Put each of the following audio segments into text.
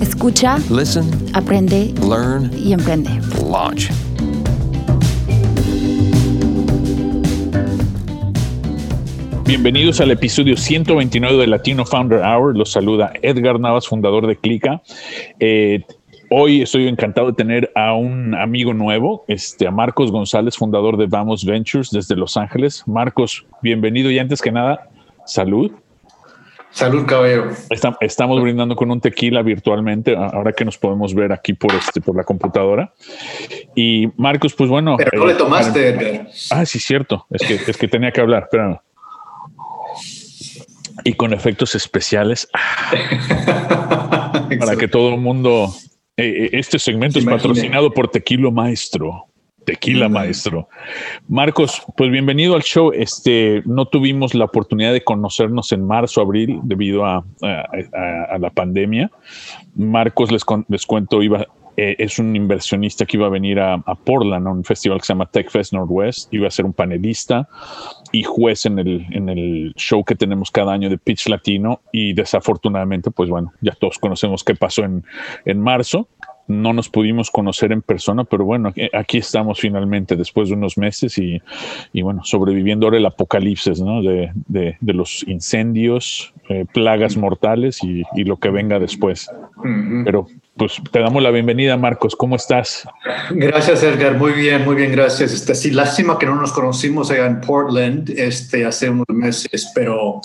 Escucha, Listen, aprende learn, y emprende. launch. Bienvenidos al episodio 129 de Latino Founder Hour. Los saluda Edgar Navas, fundador de Clica. Eh, hoy estoy encantado de tener a un amigo nuevo, este, a Marcos González, fundador de Vamos Ventures desde Los Ángeles. Marcos, bienvenido y antes que nada, salud. Salud, caballero. Estamos brindando con un tequila virtualmente, ahora que nos podemos ver aquí por, este, por la computadora. Y Marcos, pues bueno. Pero no eh, le tomaste. Ah, sí, cierto. Es que, es que tenía que hablar, espérame. Y con efectos especiales ah, para que todo el mundo. eh, eh, este segmento es patrocinado por Tequila Maestro. Tequila. Maestro. Marcos, pues bienvenido al show. Este, no tuvimos la oportunidad de conocernos en marzo, abril, debido a, a- a- a la pandemia. Marcos, les, les cuento, iba, eh, es un inversionista que iba a venir a, a Portland, a un festival que se llama TechFest Northwest. Iba a ser un panelista y juez en el, en el show que tenemos cada año de Pitch Latino. Y desafortunadamente, pues bueno, ya todos conocemos qué pasó en, en marzo. No nos pudimos conocer en persona, pero bueno, aquí- estamos finalmente después de unos meses y, y bueno, sobreviviendo ahora el apocalipsis, ¿no? De, de- de los incendios, eh, plagas mortales y, y lo que venga después. Pero pues te damos la bienvenida, Marcos. ¿Cómo estás? Gracias, Edgar. Muy bien, muy bien, gracias. Este, sí, lástima que no nos conocimos allá en Portland este, hace unos meses, pero,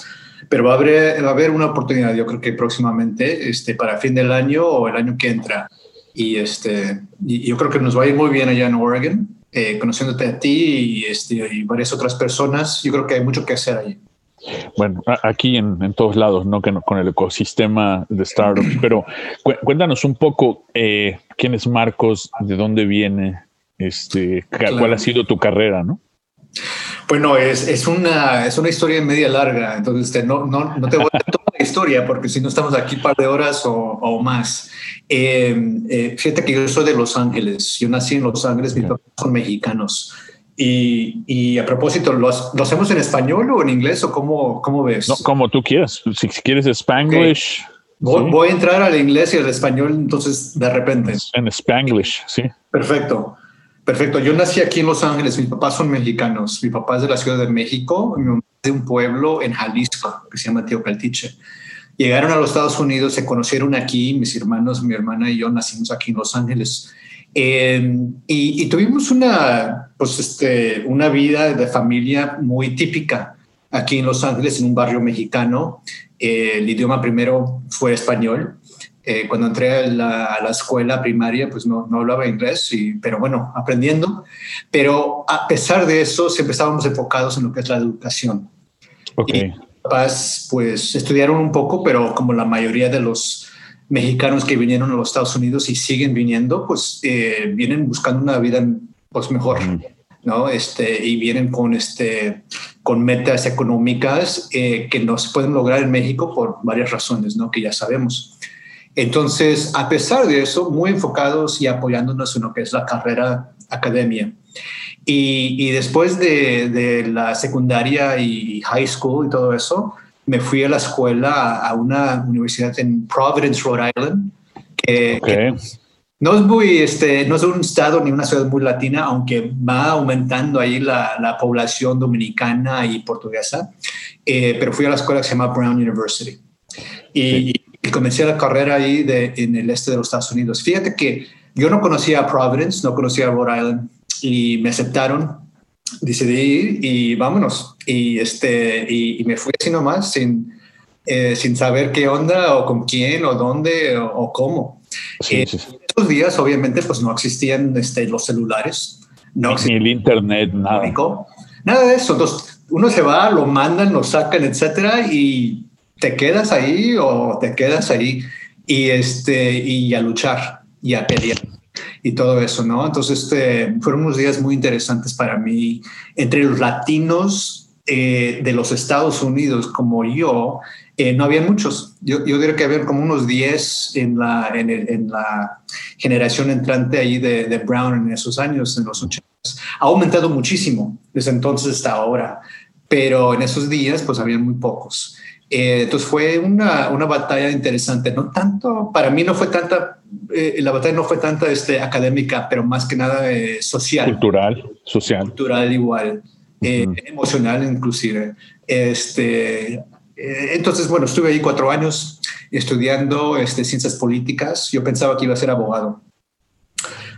pero va, a haber, va a haber una oportunidad, yo creo que próximamente, este, para fin del año o el año que entra. Y, este, y yo creo que nos va a ir muy bien allá en Oregon, eh, conociéndote a ti y, este, y varias otras personas. Yo creo que hay mucho que hacer ahí. Bueno, aquí en, en todos lados, ¿no? Que no- con el ecosistema de startups. Pero cu- cuéntanos un poco eh, quién es Marcos, de dónde viene, este, Claro. cuál ha sido tu carrera, ¿no? Bueno, es, es, una, es una historia media larga, entonces este, no, no, no te voy a historia porque si no estamos aquí un par de horas o, o más. Eh, eh, fíjate que yo soy de Los Ángeles, yo nací en Los Ángeles, mis papás son mexicanos. Y, y a propósito, ¿lo, lo hacemos en español o en inglés o cómo, cómo ves? No, como tú quieras. Si, quieres Spanglish, voy, sí. voy a entrar al inglés y al español, entonces de repente. en Spanglish, sí. Perfecto, perfecto. Yo nací aquí en Los Ángeles, mis papás son mexicanos, mi papá es de la Ciudad de México, mi mamá de un pueblo en Jalisco que se llama Teocaltiche. Llegaron a los Estados Unidos, se conocieron aquí, mis hermanos, mi hermana y yo nacimos aquí en Los Ángeles. Eh, y, tuvimos una, pues este, una vida de familia muy típica aquí en Los Ángeles, en un barrio mexicano. El idioma primero fue español. Eh, cuando entré a la, a la escuela primaria, pues no, no hablaba inglés, y, pero bueno, aprendiendo. Pero a pesar de eso, siempre estábamos enfocados en lo que es la educación. Ok. Y papás, pues estudiaron un poco, pero como la mayoría de los mexicanos que vinieron a los Estados Unidos y siguen viniendo, pues eh, vienen buscando una vida pues mejor. Ujú. ¿no? Este, y vienen con, este, con metas económicas eh, que no se pueden lograr en México por varias razones, ¿no? Que ya sabemos. Entonces, a pesar de eso, muy enfocados y apoyándonos en lo que es la carrera academia. Y, y después de, de la secundaria y high school y todo eso, me fui a la escuela a, a una universidad en Providence, Rhode Island, que, no es muy, este, no es un estado ni una ciudad muy latina, aunque va aumentando ahí la, la población dominicana y portuguesa. Eh, pero fui a la escuela que se llama Brown University y, y comencé la carrera ahí de, en el este de los Estados Unidos. Fíjate que yo no conocía a Providence, no conocía a Rhode Island y me aceptaron. Decidí ir y vámonos. Y, este, y, y me fui así nomás sin, eh, sin saber qué onda o con quién o dónde o, o cómo. Sí, Eh, sí, sí. Estos días, obviamente, pues no existían este, los celulares, no Ni existía el internet, nada. nada de eso. Entonces, uno se va, lo mandan, lo sacan, etcétera, y te quedas ahí o te quedas ahí y, este, y a luchar. y a pelear y todo eso, ¿no? Entonces, este, fueron unos días muy interesantes para mí. Entre los latinos eh, de los Estados Unidos como yo, eh, no había muchos. Yo, yo, diría que había como unos 10 en la, en, en la generación entrante ahí de, de, Brown en esos años, en los 80. Ha aumentado muchísimo desde entonces hasta ahora, pero en esos días pues había muy pocos. Eh, entonces fue una, una, batalla interesante, no tanto, para mí no fue tanta, eh, la batalla no fue tanta este, académica, pero más que nada eh, social. Cultural, social. Cultural igual, emocional inclusive. Este, entonces, bueno, estuve ahí cuatro años estudiando este, ciencias políticas. Yo pensaba que iba a ser abogado.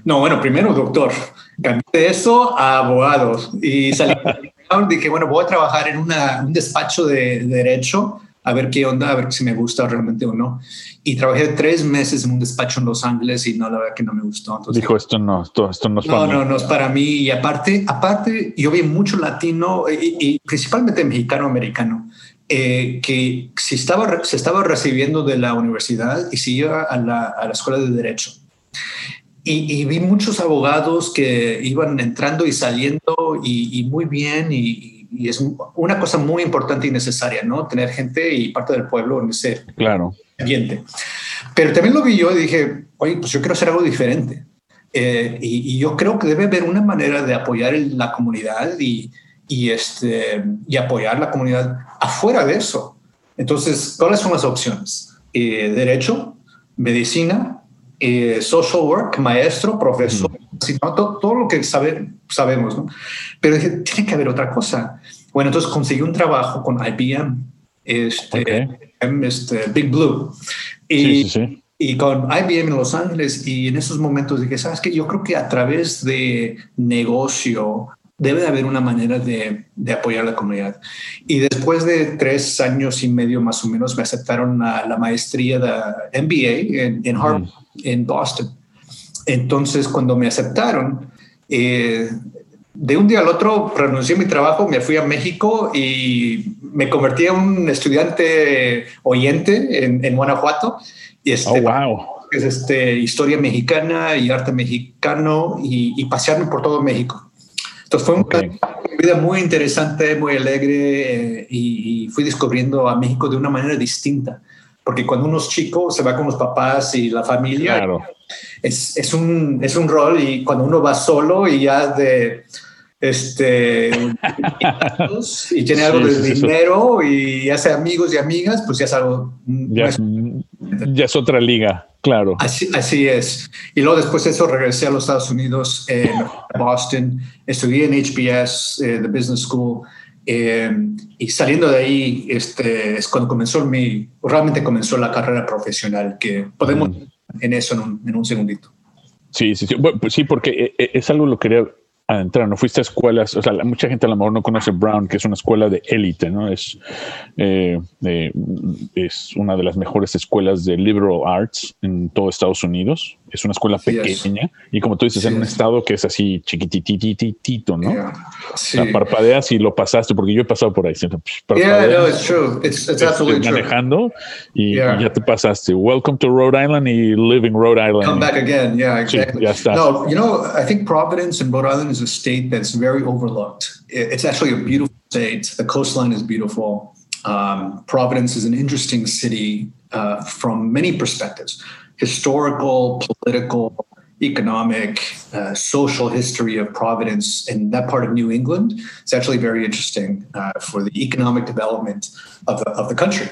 No, bueno, primero doctor. Cambié de eso a abogado y salí. dije, bueno, voy a trabajar en una, un despacho de, de derecho a ver qué onda, a ver si me gusta realmente o no. Y trabajé tres meses en un despacho en Los Ángeles y no, la verdad que no me gustó. Entonces, Dijo, esto no, esto, esto no es para no, mí. No, no es para mí. Y aparte, aparte yo vi mucho latino y, y principalmente mexicano-americano. Eh, que si estaba, se estaba recibiendo de la universidad y se iba a la, a la escuela de derecho. Y, y, vi muchos abogados que iban entrando y saliendo y, y muy bien y, y es una cosa muy importante y necesaria, ¿no? Tener gente y parte del pueblo en ese claro. ambiente. Pero también lo vi yo y dije, oye, pues yo quiero hacer algo diferente. Eh, y, yo creo que debe haber una manera de apoyar la comunidad y, y, este, y apoyar la comunidad afuera de eso. Entonces, ¿cuáles son las opciones? Eh, derecho, medicina, eh, social work, maestro, profesor, sino todo, todo, lo que sabe, sabemos, ¿no? Pero dije, tiene que haber otra cosa. Bueno, entonces conseguí un trabajo con IBM, este, okay. este Big Blue, y, sí, sí, sí. y con IBM en Los Ángeles. Y en esos momentos dije, ¿sabes qué? Yo creo que a través de negocio, debe de haber una manera de, de, apoyar a la comunidad. Y después de tres años y medio más o menos me aceptaron a la maestría de MBA en, en Harvard, mm. en Boston. Entonces, cuando me aceptaron, eh, de un día al otro renuncié a mi trabajo, me fui a México y me convertí en un estudiante oyente en, en Guanajuato. Y este, oh, wow. Es este, historia mexicana y arte mexicano y, y pasearme por todo México. Entonces fue okay. una vida muy interesante, muy alegre eh, y, y, fui descubriendo a México de una manera distinta. Porque cuando uno es chico se va con los papás y la familia, claro. es, es, un, es un rol y cuando uno va solo y ya de este y tiene algo sí, de sí, dinero sí. y hace amigos y amigas, pues ya es algo. Ya, ya es otra liga, claro. Así, así, es. Y luego después de eso regresé a los Estados Unidos, en Boston, estudié en HBS, eh, The Business School. Eh, y saliendo de ahí este, es cuando comenzó mi, realmente comenzó la carrera profesional, que podemos mm. en eso en un, en un segundito. Sí, sí, sí. Bueno, pues sí, porque eh, es algo lo quería adentrar, no fuiste a escuelas, o sea, mucha gente a lo mejor no conoce Brown, que es una escuela de élite, ¿no? Es, eh, es una de las mejores escuelas de liberal arts en todo Estados Unidos. Es una escuela pequeña y como tú dices, en un estado que es así chiquitititito, ¿no? Yeah. Sí. O sea, parpadeas y lo pasaste, porque yo he pasado por ahí. Yeah, no, it's true. It's, it's absolutely manejando y, ya te pasaste. Welcome to Rhode Island y live in Rhode Island. Come back again. Yeah, exactly. ya estás. No, you know, I think Providence and Rhode Island is a state that's very overlooked. It's actually a beautiful state. The coastline is beautiful. Um, Providence is an interesting city uh, from many perspectives historical, political, economic, uh, social history of Providence in that part of New England. It's actually very interesting uh, for the economic development of the, of the country.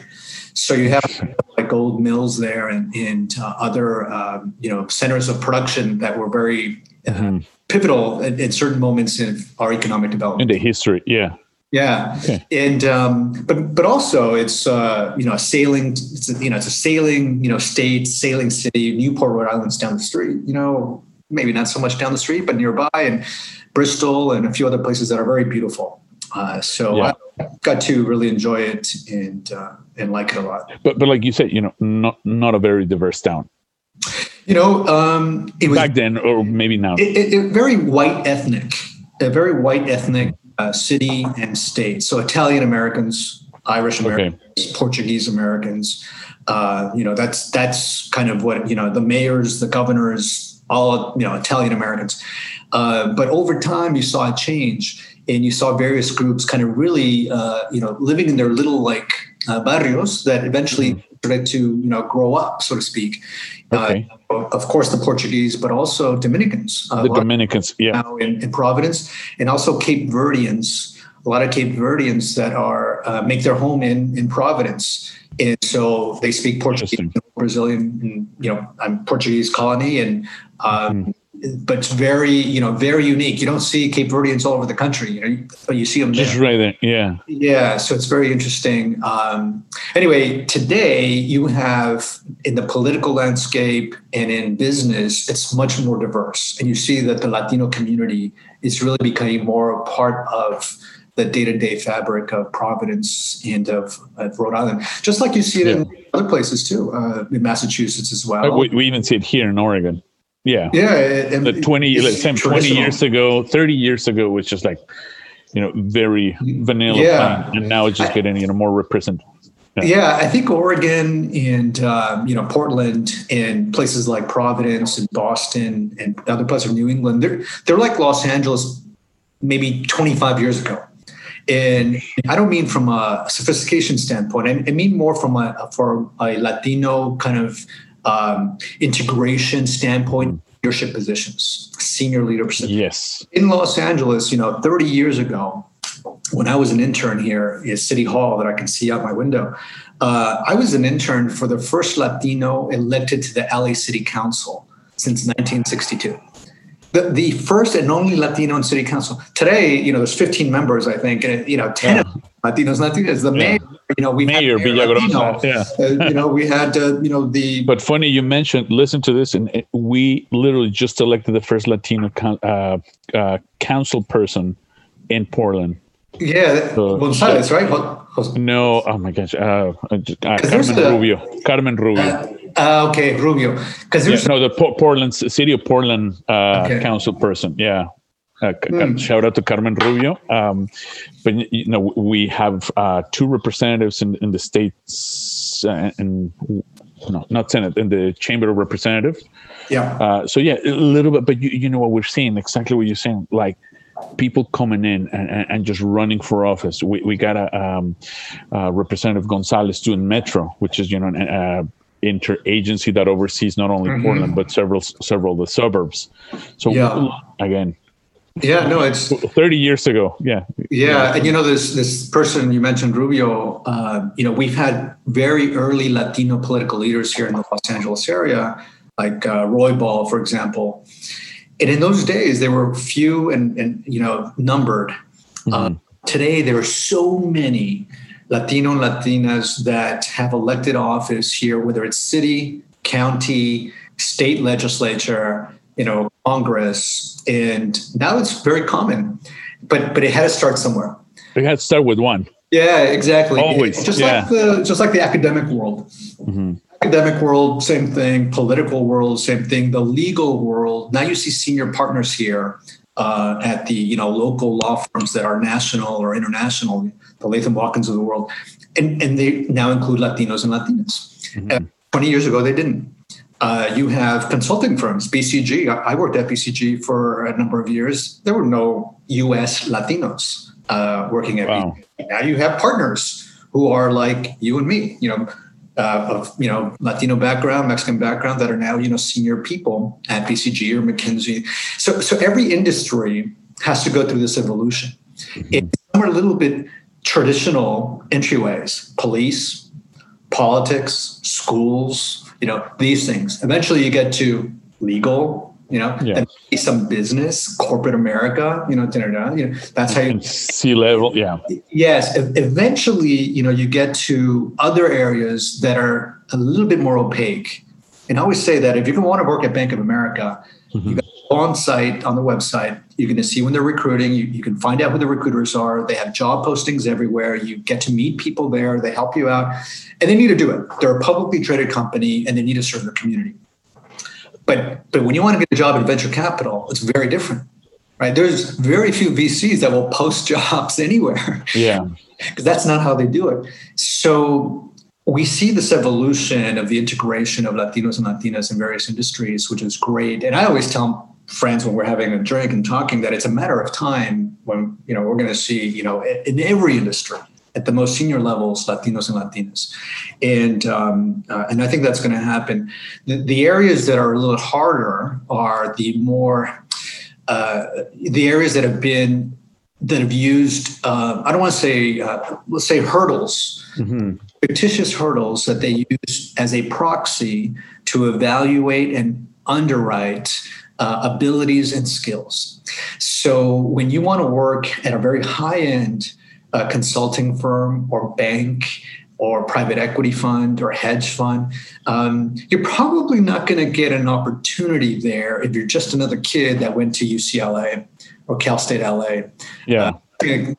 So you have like gold mills there and, and uh, other um, you know centers of production that were very mm-hmm. pivotal in, in, certain moments in our economic development. In the history, yeah. Yeah, okay. and um, but but also it's uh, you know a sailing it's a, you know it's a sailing you know state sailing city. Newport, Rhode Island's down the street. You know maybe not so much down the street, but nearby, and Bristol and a few other places that are very beautiful. Uh, so yeah. I got to really enjoy it and uh, and like it a lot. But but like you said, you know, not not a very diverse town. You know, um, it was back then, or maybe now. It, it, it very white ethnic, a very white ethnic uh, city and state. So Italian Americans, Irish Americans, okay. Portuguese Americans, Uh, you know, that's that's kind of what you know. The mayors, the governors, all you know, Italian Americans. Uh, but over time, you saw a change, and you saw various groups kind of really, uh, you know, living in their little like uh, barrios that eventually mm-hmm. Started to you know grow up, so to speak. Uh, okay. of course, the Portuguese, but also Dominicans. Uh, the Dominicans, yeah, in, in, Providence, and also Cape Verdeans. A lot of Cape Verdeans that are make their home in in Providence and so they speak Portuguese, Brazilian, you know, I'm Portuguese colony, and um, mm but it's very, you know, very unique. You don't see Cape Verdeans all over the country, you know, but you see them just right there. Yeah, yeah. So it's very interesting. Um, anyway, today you have in the political landscape and in business, it's much more diverse, and you see that the Latino community is really becoming more a part of the day-to-day fabric of Providence and of, of Rhode Island, just like you see it yeah. in other places too, uh, in Massachusetts as well. We, we, even see it here in Oregon. Yeah, yeah. And the twenty, same twenty years ago, thirty years ago it was just like, you know, very vanilla, yeah. and now it's just I, getting you know more representative. Yeah. yeah. I think Oregon and um, you know Portland and places like Providence and Boston and other parts of New England, they're they're like Los Angeles, maybe 25 years ago. And I don't mean from a sophistication standpoint. I, mean more from a for a Latino kind of um, integration standpoint, leadership positions, senior leadership. Yes. In Los Angeles, you know, 30 years ago, when I was an intern here at City Hall that I can see out my window, uh, I was an intern for the first Latino elected to the LA City Council since 1962 the, the first and only Latino in city council. Today, you know, there's 15 members, I think, and you know, 10 yeah. Latinos, Latinas. The yeah. mayor, you know, we mayor Villaraigosa, yeah. Uh, you know, we had, uh, you know, the. But funny you mentioned. Listen to this, and we literally just elected the first Latino con- uh, uh, council person in Portland. Yeah, so, Gonzalez, right? No, oh my gosh, uh, uh, Carmen Rubio. Carmen Rubio. Uh, okay, Rubio. Because yeah, no, the Portland city of Portland uh, okay. council person. Yeah. Uh, mm. Shout out to Carmen Rubio. Um, but you know, we have uh, two representatives in, in the states uh, and no, not Senate in the Chamber of Representatives. Yeah. Uh, so yeah, a little bit, but you, you know what we're seeing exactly what you're saying, like people coming in and, and, and just running for office. We, we got a um, Representative Gonzalez doing Metro, which is you know an, interagency that oversees not only mm-hmm. Portland but several several of the suburbs. So yeah. again, yeah, no, it's 30 years ago. Yeah. Yeah. And you know, this, this person you mentioned, Rubio, uh, you know, we've had very early Latino political leaders here in the Los Angeles area, like uh, Roybal, for example. And in those days, they were few and, and you know, numbered. Mm-hmm. Uh, today, there are so many Latino and Latinas that have elected office here, whether it's city, county, state legislature, you know, Congress, and now it's very common. But but it had to start somewhere. It had to start with one. Yeah, exactly. Always, just yeah. like the just like the academic world. Mm-hmm. Academic world, same thing. Political world, same thing. The legal world. Now you see senior partners here uh, at the you know local law firms that are national or international the Latham Watkins of the world, and, and they now include Latinos and Latinas. Mm-hmm. Uh, 20 years ago, they didn't. Uh, you have consulting firms, BCG. I worked at BCG for a number of years. There were no U.S. Latinos uh, working at wow. BCG. Now you have partners who are like you and me, you know, uh, of you know Latino background, Mexican background that are now you know senior people at BCG or McKinsey. So so every industry has to go through this evolution. Mm-hmm. Some are a little bit traditional entryways police politics schools you know these things eventually you get to legal you know yeah. some business corporate america you know, da, da, da, you know that's how you C level yeah yes eventually you know you get to other areas that are a little bit more opaque and i always say that if you want to work at bank of america mm-hmm. you got on site on the website. You're going to see when they're recruiting. You, you, can find out who the recruiters are. They have job postings everywhere. You get to meet people there. They help you out, and they need to do it. They're a publicly traded company, and they need to serve their community. But but when you want to get a job in venture capital, it's very different, right? There's very few VCs that will post jobs anywhere. Yeah, because that's not how they do it. So we see this evolution of the integration of Latinos and Latinas in various industries, which is great. And I always tell friends when we're having a drink and talking that it's a matter of time when you know we're going to see you know in every industry at the most senior levels Latinos and Latinas, and um, uh, and I think that's going to happen. The, the, areas that are a little harder are the more uh, the areas that have been that have used uh, I don't want to say uh, let's say hurdles. Mm-hmm. Fictitious hurdles that they use as a proxy to evaluate and underwrite uh, abilities and skills. So when you want to work at a very high end uh, consulting firm or bank or private equity fund or hedge fund, um, you're probably not going to get an opportunity there if you're just another kid that went to UCLA or Cal State LA. Yeah. Uh,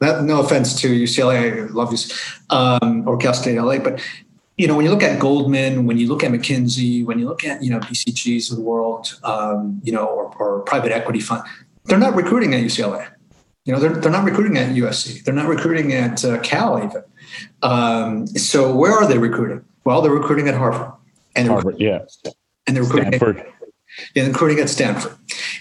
that, no offense to UCLA, I love you, um, or Cal State LA, but you know, when you look at Goldman, when you look at McKinsey, when you look at, you know, BCGs of the world, um, you know, or, or, private equity fund, they're not recruiting at UCLA. You know, they're, they're not recruiting at USC. They're not recruiting at uh, Cal even. Um, so where are they recruiting? Well, they're recruiting at Harvard. And Harvard, yeah. And they're recruiting Stanford. At, and recruiting at Stanford.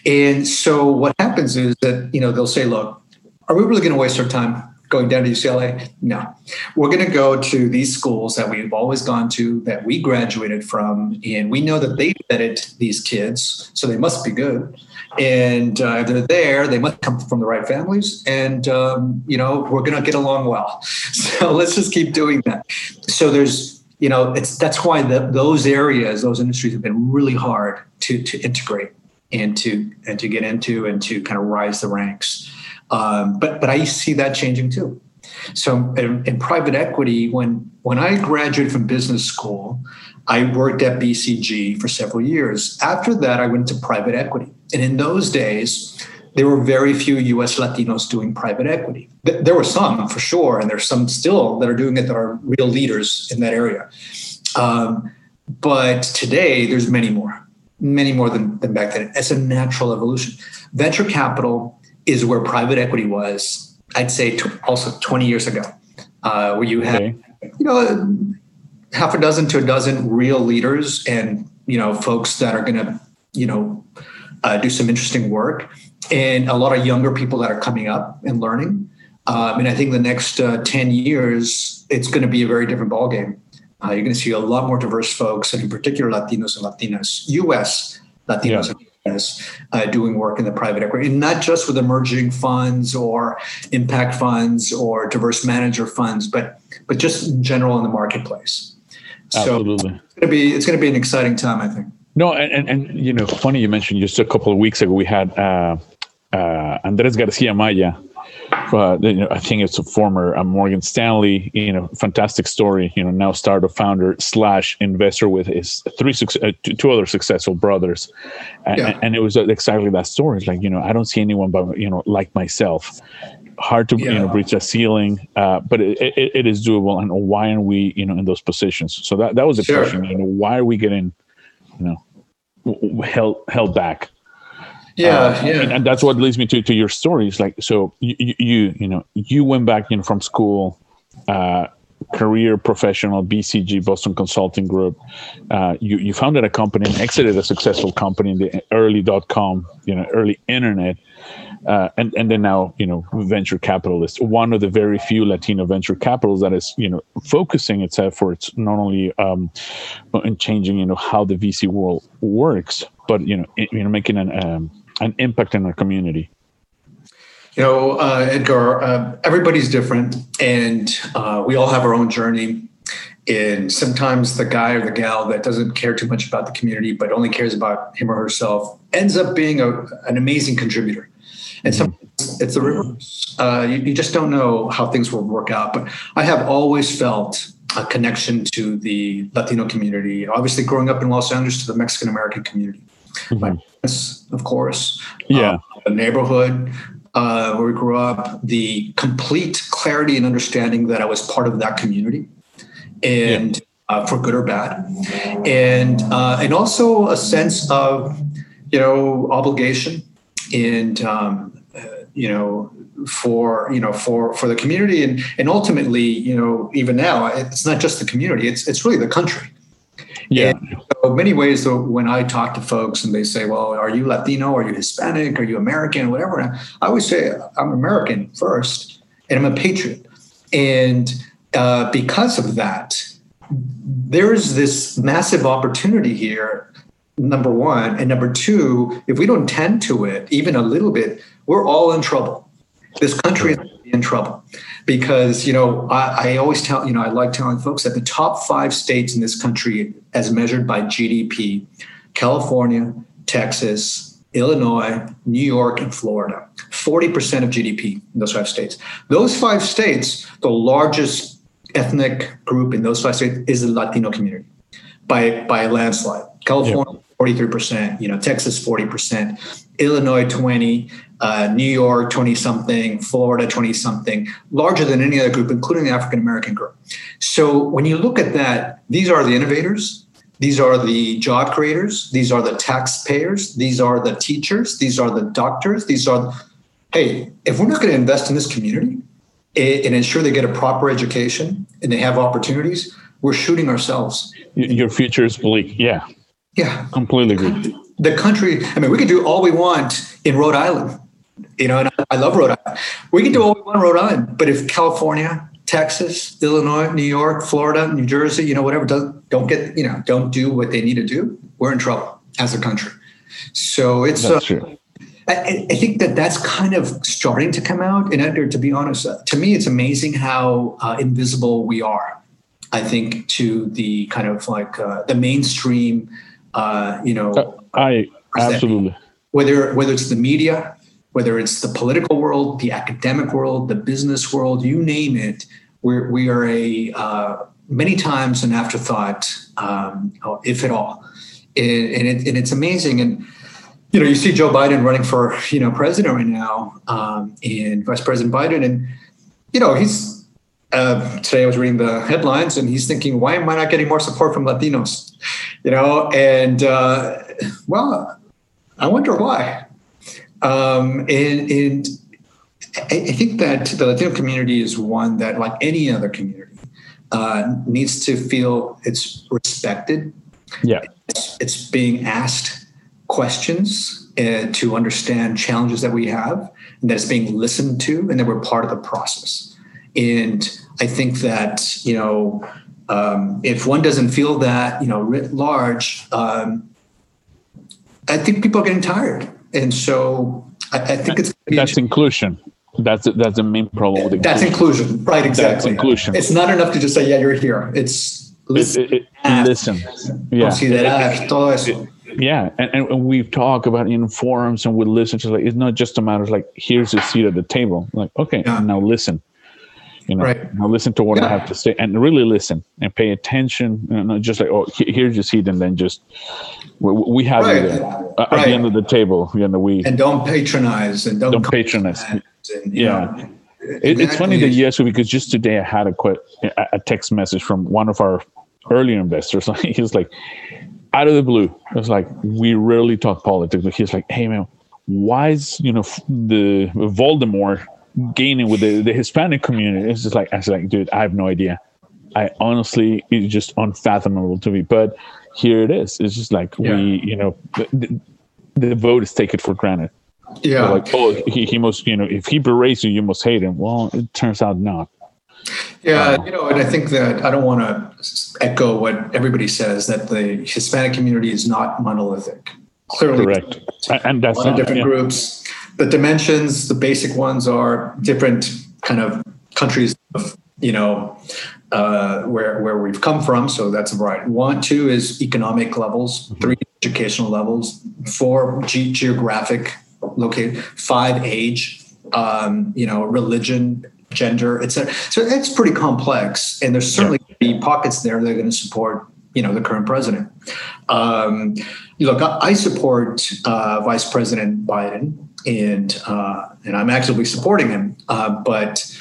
And so what happens is that, you know, they'll say, look, are we really going to waste our time going down to UCLA? No. We're going to go to these schools that we've always gone to, that we graduated from, and we know that they vetted these kids, so they must be good. And uh, if they're there, they must come from the right families, and um, you know we're going to get along well. So let's just keep doing that. So there's, you know, it's that's why the, those areas, those industries have been really hard to to integrate and to and to get into and to kind of rise the ranks. Um, but but I see that changing too. So in, in, private equity, when when I graduated from business school, I worked at BCG for several years. After that, I went to private equity, and in those days, there were very few U.S. Latinos doing private equity. There were some for sure, and there's some still that are doing it that are real leaders in that area. Um, but today, there's many more, many more than, than back then. It's a natural evolution. Venture capital is where private equity was, I'd say t- also 20 years ago, uh, where you had, okay. you know, half a dozen to a dozen real leaders and, you know, folks that are going to, you know, uh, do some interesting work and a lot of younger people that are coming up and learning. Um, and I think the next uh, 10 years, it's going to be a very different ballgame. Uh, you're going to see a lot more diverse folks, and in particular, Latinos and Latinas, US Latinos yeah uh, doing work in the private equity, and not just with emerging funds or impact funds or diverse manager funds, but but just in general in the marketplace. Absolutely, so it's going to be it's going to be an exciting time, I think. No, and, and, and you know, funny you mentioned just a couple of weeks ago we had uh, uh, Andres Garcia Maya uh, you know, I think it's a former uh, Morgan Stanley, you know, fantastic story. You know, now startup founder slash investor with his three uh, two other successful brothers, yeah. and, and, it was exactly that story. It's like you know, I don't see anyone but you know like myself. Hard to yeah. you know reach a ceiling, uh, but it, it, it is doable. And why aren't we you know in those positions? So that that was the sure. question. You know, why are we getting you know held held back? Yeah, uh, yeah. And, and, that's what leads me to, to your stories. Like, so you, you, you know, you went back in from school, uh, career professional, BCG, Boston Consulting Group. Uh, you, you founded a company and exited a successful company in the early dot com, you know, early internet. Uh, and and then now you know venture capitalist one of the very few latino venture capitals that is you know focusing its efforts not only um, in changing you know how the vc world works but you know you know making an um, an impact in our community? You know, uh, Edgar, uh, everybody's different, and uh, we all have our own journey. And sometimes the guy or the gal that doesn't care too much about the community, but only cares about him or herself, ends up being a, an amazing contributor. And mm-hmm. sometimes it's the reverse. Uh, you, you just don't know how things will work out. But I have always felt a connection to the Latino community. Obviously, growing up in Los Angeles, to the Mexican American community. Mm-hmm. My parents, of course. Yeah. Uh, the neighborhood uh, where we grew up, the complete clarity and understanding that I was part of that community, and yeah. uh, for good or bad, and uh, and also a sense of you know obligation and um, you know, for you know for for the community and and ultimately you know even now it's not just the community it's it's really the country yeah. So many ways though when i talk to folks and they say well are you latino? Are you hispanic? Are you american? Whatever. I always say i'm american first and i'm a patriot. And uh, because of that there's this massive opportunity here number one. And number two if we don't tend to it even a little bit we're all in trouble. This country is in trouble because you know I, I, always tell you know I like telling folks that the top five states in this country, as measured by GDP, California, Texas, Illinois, New York, and Florida, forty percent of GDP in those five states. Those five states, the largest ethnic group in those five states is the Latino community by by a landslide. California. 43%, you know, Texas 40%, Illinois 20, uh, New York 20 something, Florida 20 something, larger than any other group, including the African American group. So when you look at that, these are the innovators, these are the job creators, these are the taxpayers, these are the teachers, these are the doctors, these are, hey, if we're not going to invest in this community and ensure they get a proper education and they have opportunities, we're shooting ourselves. Your future is bleak. Yeah. Yeah. Completely agree. The country, I mean, we can do all we want in Rhode Island you know, and I love Rhode Island. We can do all we want in Rhode Island, but if California, Texas, Illinois, New York, Florida, New Jersey, you know, whatever, don't, don't get, you know, don't do what they need to do, we're in trouble as a country. So it's, that's uh, true. I, I, think that that's kind of starting to come out. And Edgar, to be honest, uh, to me, it's amazing how uh, invisible we are. I think to the kind of like uh, the mainstream, uh, you know. Uh, I absolutely. Whether whether it's the media, whether it's the political world, the academic world, the business world, you name it, we're, we are a uh, many times an afterthought, um, if at all. And, and, it, and, it's amazing. And, you know, you see Joe Biden running for, you know, president right now um, and Vice President Biden. And, you know, he's, uh, today I was reading the headlines and he's thinking, why am I not getting more support from Latinos? You know, and, uh, well, I wonder why um, and, and I think that the Latino community is one that, like any other community, uh, needs to feel it's respected. Yeah, it's, it's being asked questions uh, to understand challenges that we have, and that it's being listened to, and that we're part of the process. And I think that you know, um, if one doesn't feel that, you know, writ large, um, I think people are getting tired and so I, I think it's that's inclusion. That's that's the main problem with inclusion. That's inclusion, right? Exactly. That's inclusion. It's not enough to just say, "Yeah, you're here." It's listen. It, it, it, listen. Yeah. Considerar todo eso. Yeah, and, and we talk about in forums and we listen to like it's not just a matter of like here's a seat at the table. Like okay, yeah. now listen. You know, right. now listen to what yeah. I have to say and really listen and pay attention. You know, not just like oh here's your seat and then just we, we have right. it uh, at right. the end of the table. You know, we and don't patronize and don't, don't patronize. And, yeah. Know, it, it's funny that you asked because just today I had a quite a text message from one of our earlier investors. He's like, out of the blue, it was like, we rarely talk politics. But he's like, hey man, why is you know the Voldemort gaining with the, the Hispanic community? It's just like I was like, dude, I have no idea. I honestly, it's just unfathomable to me. But here it is. It's just like yeah. we, you know, the, the voters take it for granted. Yeah. like, oh, he, he must, you know, if he berates you, you must hate him. Well, it turns out not. Yeah, um, you know, and I think that I don't want to echo what everybody says that the Hispanic community is not monolithic. Clearly, correct, and that's a lot of different yeah. groups. The dimensions, the basic ones, are different kind of countries of you know uh, where where we've come from. So that's a variety. One, two is economic levels. Mm-hmm. Three, educational levels. Four, ge- geographic located. Five, age. Um, you know, religion, gender, etc. So it's pretty complex, and there's certainly yeah. be pockets there that are going to support you know the current president. Um, look, I, support uh, Vice President Biden, and uh, and I'm actively supporting him, uh, but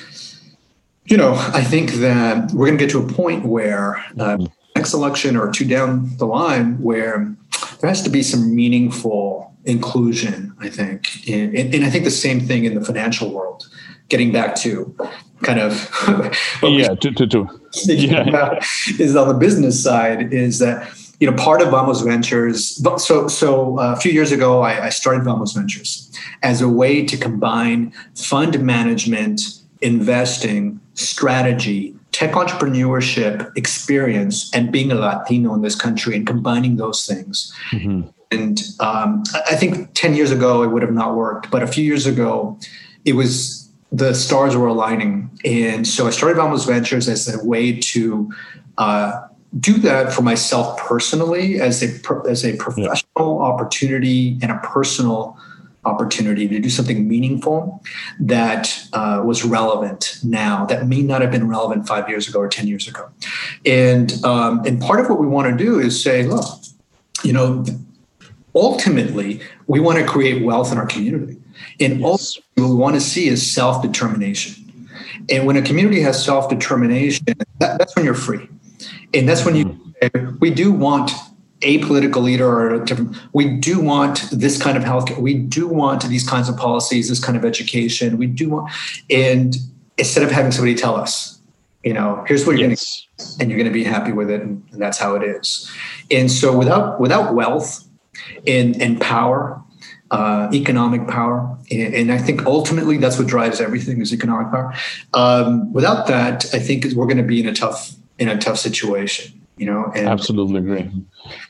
you know, I think that we're going to get to a point where uh, mm-hmm. next election or two down the line, where there has to be some meaningful inclusion, I think. And, and, I think the same thing in the financial world, getting back to kind of yeah, to, to, to. Yeah. is on the business side is that you know part of Vamos Ventures. So so uh, a few years ago, I, I started Vamos Ventures as a way to combine fund management, investing, strategy, tech entrepreneurship experience, and being a Latino in this country, and combining those things. Mm-hmm. And um, I think 10 years ago, it would have not worked. But a few years ago, it was the stars were aligning. And so I started Vamos Ventures as a way to uh, do that for myself personally as a, as a professional yeah. opportunity and a personal opportunity to do something meaningful that uh, was relevant now that may not have been relevant five years ago or 10 years ago. And, um, and part of what we want to do is say, look, you know, ultimately, we want to create wealth in our community. And yes. what we want to see is self determination. And when a community has self determination, that, that's when you're free. And that's when you, mm-hmm. we do want a political leader or a different, we do want this kind of healthcare. We do want these kinds of policies, this kind of education. We do want, and instead of having somebody tell us, you know, here's what you're yes. going to, and you're going to be happy with it. And, and that's how it is. And so without, without wealth, and in power, uh, economic power. And, and, I think ultimately that's what drives everything is economic power. Um, without that, I think we're going to be in a tough in a tough situation. You know, and, absolutely agree.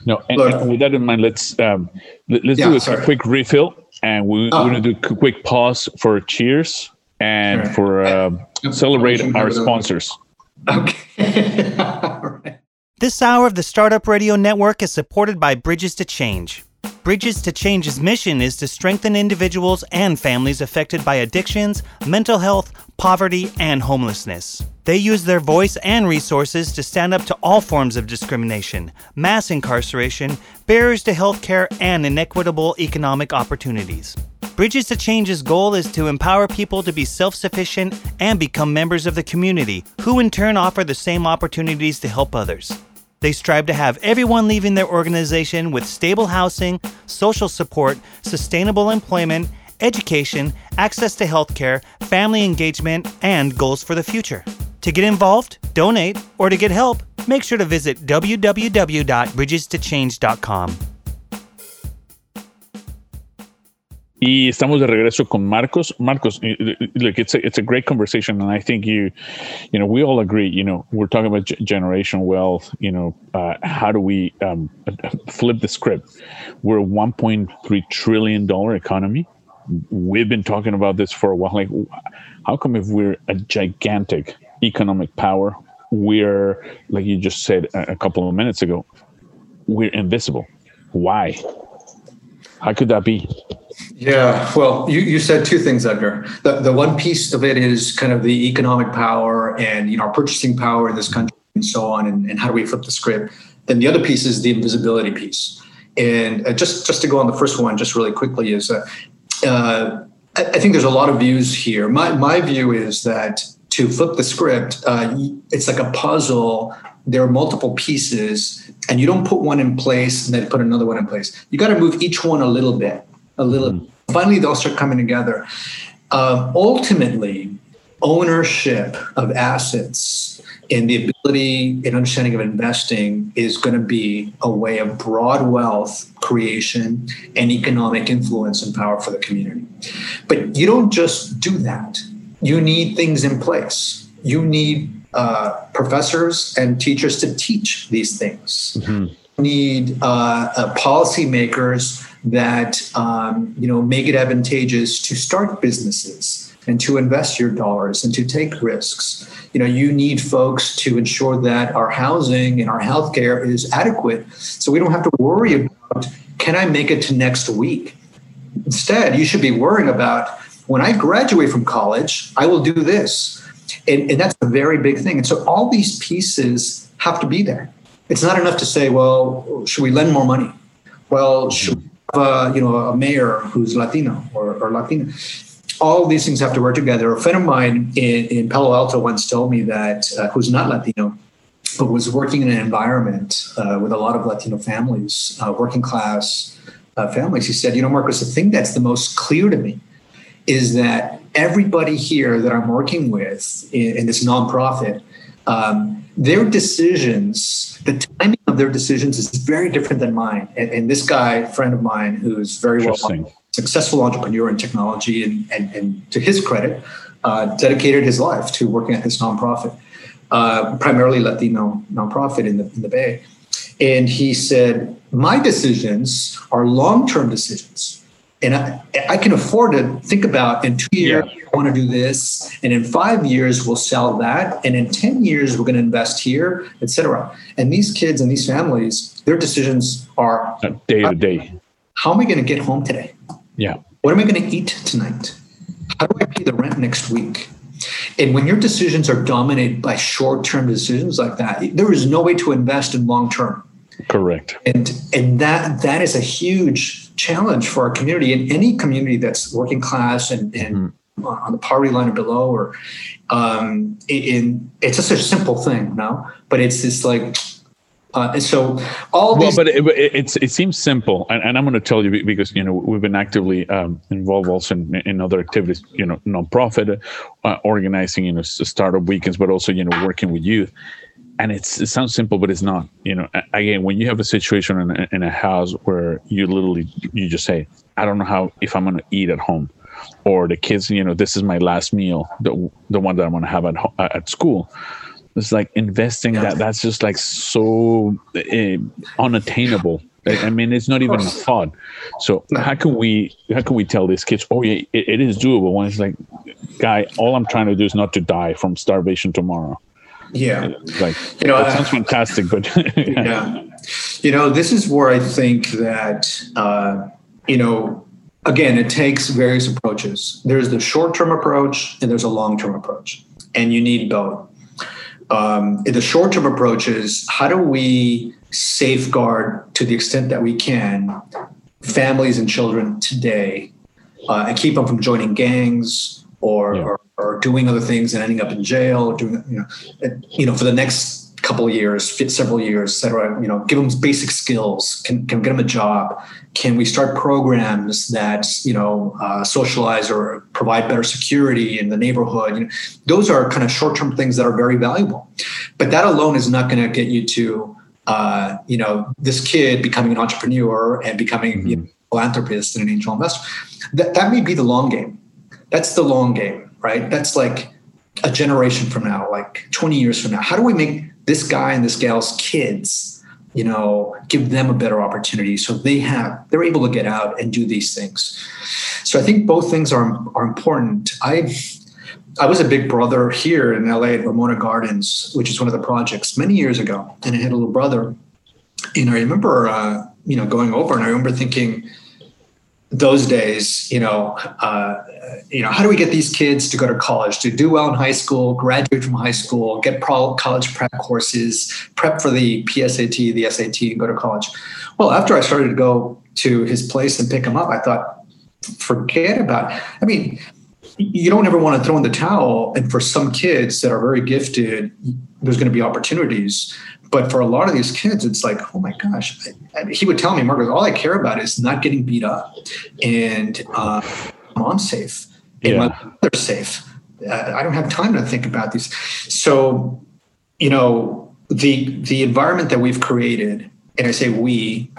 No, and, look, and with that in mind, let's um, let, us yeah, do a sorry. quick refill, and we, oh. we're going to do a quick pause for cheers and sure. for uh, celebrate our sponsors. Okay. right. This hour of the Startup Radio Network is supported by Bridges to Change. Bridges to Change's mission is to strengthen individuals and families affected by addictions, mental health, poverty, and homelessness. They use their voice and resources to stand up to all forms of discrimination, mass incarceration, barriers to healthcare, and inequitable economic opportunities. Bridges to Change's goal is to empower people to be self sufficient and become members of the community, who in turn offer the same opportunities to help others. They strive to have everyone leaving their organization with stable housing, social support, sustainable employment, education, access to healthcare, family engagement, and goals for the future. To get involved, donate, or to get help, make sure to visit www.bridgestochange.com. Y estamos de regreso con Marcos. Marcos, look, it's a, it's a great conversation, and I think you, you know, we all agree. You know, we're talking about g- generation wealth. You know, uh, how do we um, flip the script? We're a 1.3 trillion dollar economy. We've been talking about this for a while. Like, how come if we're a gigantic economic power, we're like you just said a couple of minutes ago, we're invisible? Why? How could that be? Yeah, well, you, you said two things, Edgar. The, the one piece of it is kind of the economic power and you know our purchasing power in this country and so on, and, and how do we flip the script? Then the other piece is the invisibility piece. And uh, just just to go on the first one, just really quickly, is uh, uh, I, I think there's a lot of views here. My my view is that to flip the script, uh, it's like a puzzle. There are multiple pieces, and you don't put one in place and then put another one in place. You got to move each one a little bit a little. Mm. Finally, they'll start coming together. Um, ultimately, ownership of assets and the ability and understanding of investing is going to be a way of broad wealth creation and economic influence and power for the community. But you don't just do that. You need things in place. You need uh, professors and teachers to teach these things. Mm-hmm. You need uh, uh, policymakers that um, you know make it advantageous to start businesses and to invest your dollars and to take risks. You know, you need folks to ensure that our housing and our healthcare is adequate, so we don't have to worry about can I make it to next week. Instead, you should be worrying about when I graduate from college, I will do this. And, and that's a very big thing. And so all these pieces have to be there. It's not enough to say, well, should we lend more money? Well, should we have a, you know, a mayor who's Latino or, or Latina. All these things have to work together. A friend of mine in, in Palo Alto once told me that, uh, who's not Latino, but was working in an environment uh, with a lot of Latino families, uh, working class, uh, families, he said, "You know, Marcus, the thing that's the most clear to me is that everybody here that I'm working with in, in this nonprofit." Um, their decisions, the timing of their decisions is very different than mine. And, and this guy, friend of mine, who's very well successful entrepreneur in technology, and, and, and to his credit, uh, dedicated his life to working at this nonprofit, uh, primarily Latino nonprofit in the in the Bay. And he said, "My decisions are long term decisions." And I, I, can afford to think about in two years yeah. I want to do this, and in five years we'll sell that, and in ten years we're going to invest here, etc. And these kids and these families, their decisions are uh, day to day. How am I going to get home today? Yeah. What am I going to eat tonight? How do I pay the rent next week? And when your decisions are dominated by short-term decisions like that, there is no way to invest in long-term. Correct. And and that that is a huge challenge for our community and any community that's working class and, and mm-hmm. on the poverty line or below or um, in it's just a simple thing no but it's this like uh, and so all well, but it, it, it seems simple, and, and I'm going to tell you because you know we've been actively um, involved also in, in other activities, you know, nonprofit uh, organizing, you know, startup weekends, but also you know working with youth and it's it sounds simple but it's not you know again when you have a situation in a, in a house where you literally you just say i don't know how if i'm going to eat at home or the kids you know this is my last meal the, the one that i'm going to have at at school it's like investing that that's just like so uh, unattainable I mean, it's not even a thought. So how can we how can we tell these kids, oh yeah, it, it is doable? When it's like, guy, all I'm trying to do is not to die from starvation tomorrow. Yeah. Like, you know, that sounds fantastic, but yeah. yeah. You know, this is where I think that, uh, you know, again, it takes various approaches. There's the short term approach and there's a long term approach, and you need both. Um, the short term approach is how do we safeguard to the extent that we can families and children today uh, and keep them from joining gangs or, yeah. or or doing other things and ending up in jail, doing you know, you know, for the next couple of years, several years, et cetera. You know, give them basic skills. Can can get them a job? Can we start programs that you know uh, socialize or provide better security in the neighborhood? You know, those are kind of short term things that are very valuable, but that alone is not going to get you to uh, you know this kid becoming an entrepreneur and becoming mm-hmm. you know, philanthropist and an angel investor. That that may be the long game. That's the long game right? That's like a generation from now, like 20 years from now. How do we make this guy and this gal's kids, you know, give them a better opportunity so they have they're able to get out and do these things. So I think both things are are important. I I was a big brother here in LA at Ramona Gardens, which is one of the projects many years ago, and I had a little brother. And I remember, uh, you know, going over, and I remember thinking, those days, you know, uh, you know, how do we get these kids to go to college, to do well in high school, graduate from high school, get pro- college prep courses, prep for the PSAT, the SAT, and go to college? Well, after I started to go to his place and pick him up, I thought, forget about. It. I mean, you don't ever want to throw in the towel. And for some kids that are very gifted, there's going to be opportunities. But for a lot of these kids, it's like, oh my gosh. I, I, he would tell me, Marcos, all I care about is not getting beat up and uh, mom's safe and yeah. my mother's safe. Uh, I don't have time to think about these. So, you know, the the environment that we've created, and I say we,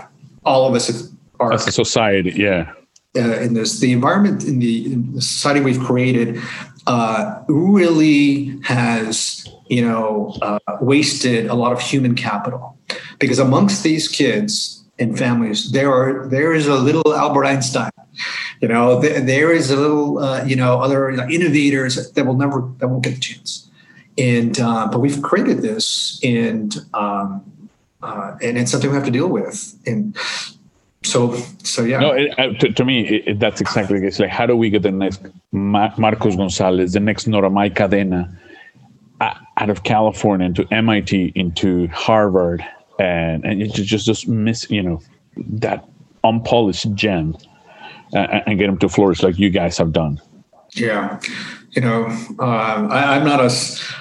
all of us are as a society, yeah. Uh, in this, the environment in the, in the society we've created uh, really has you know, uh, wasted a lot of human capital. Because amongst these kids and families, there are there is a little Albert Einstein, you know, there, there is a little uh, you know other innovators that will never that won't get a chance, and uh, but we've created this and. Um, uh, and it's something we have to deal with, and so so yeah. No it, uh, to, to, me it, that's exactly it's like how do we get the next marcos gonzalez the next noramay cadena out of California into MIT into Harvard and and just just just miss you know that unpolished gem uh, and get them to flourish like you guys have done. Yeah, you know, uh, I, am not a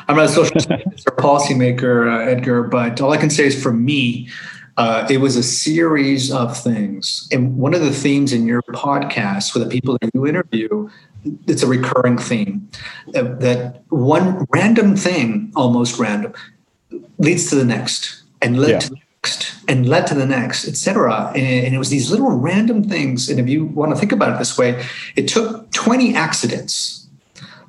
I'm not a social or policymaker, uh, Edgar, but all I can say is for me, Uh, it was a series of things. And one of the themes in your podcast with the people that you interview, it's a recurring theme uh, that one random thing, almost random, leads to the next and led yeah. to the next and led to the next, etc. And, and it was these little random things. And if you want to think about it this way, it took 20 accidents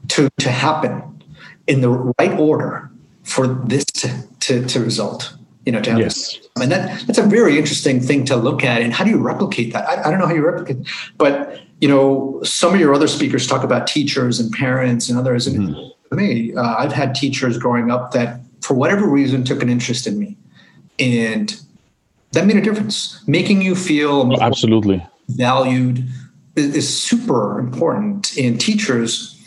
to, to happen in the right order for this to, to, to result you know, to have yes. This. And that, that's a very interesting thing to look at. And how do you replicate that? I, I don't know how you replicate, it. but you know, some of your other speakers talk about teachers and parents and others. And mm-hmm. for me, uh, I've had teachers growing up that, for whatever reason, took an interest in me, and that made a difference. Making you feel oh, absolutely valued is, is super important. And teachers,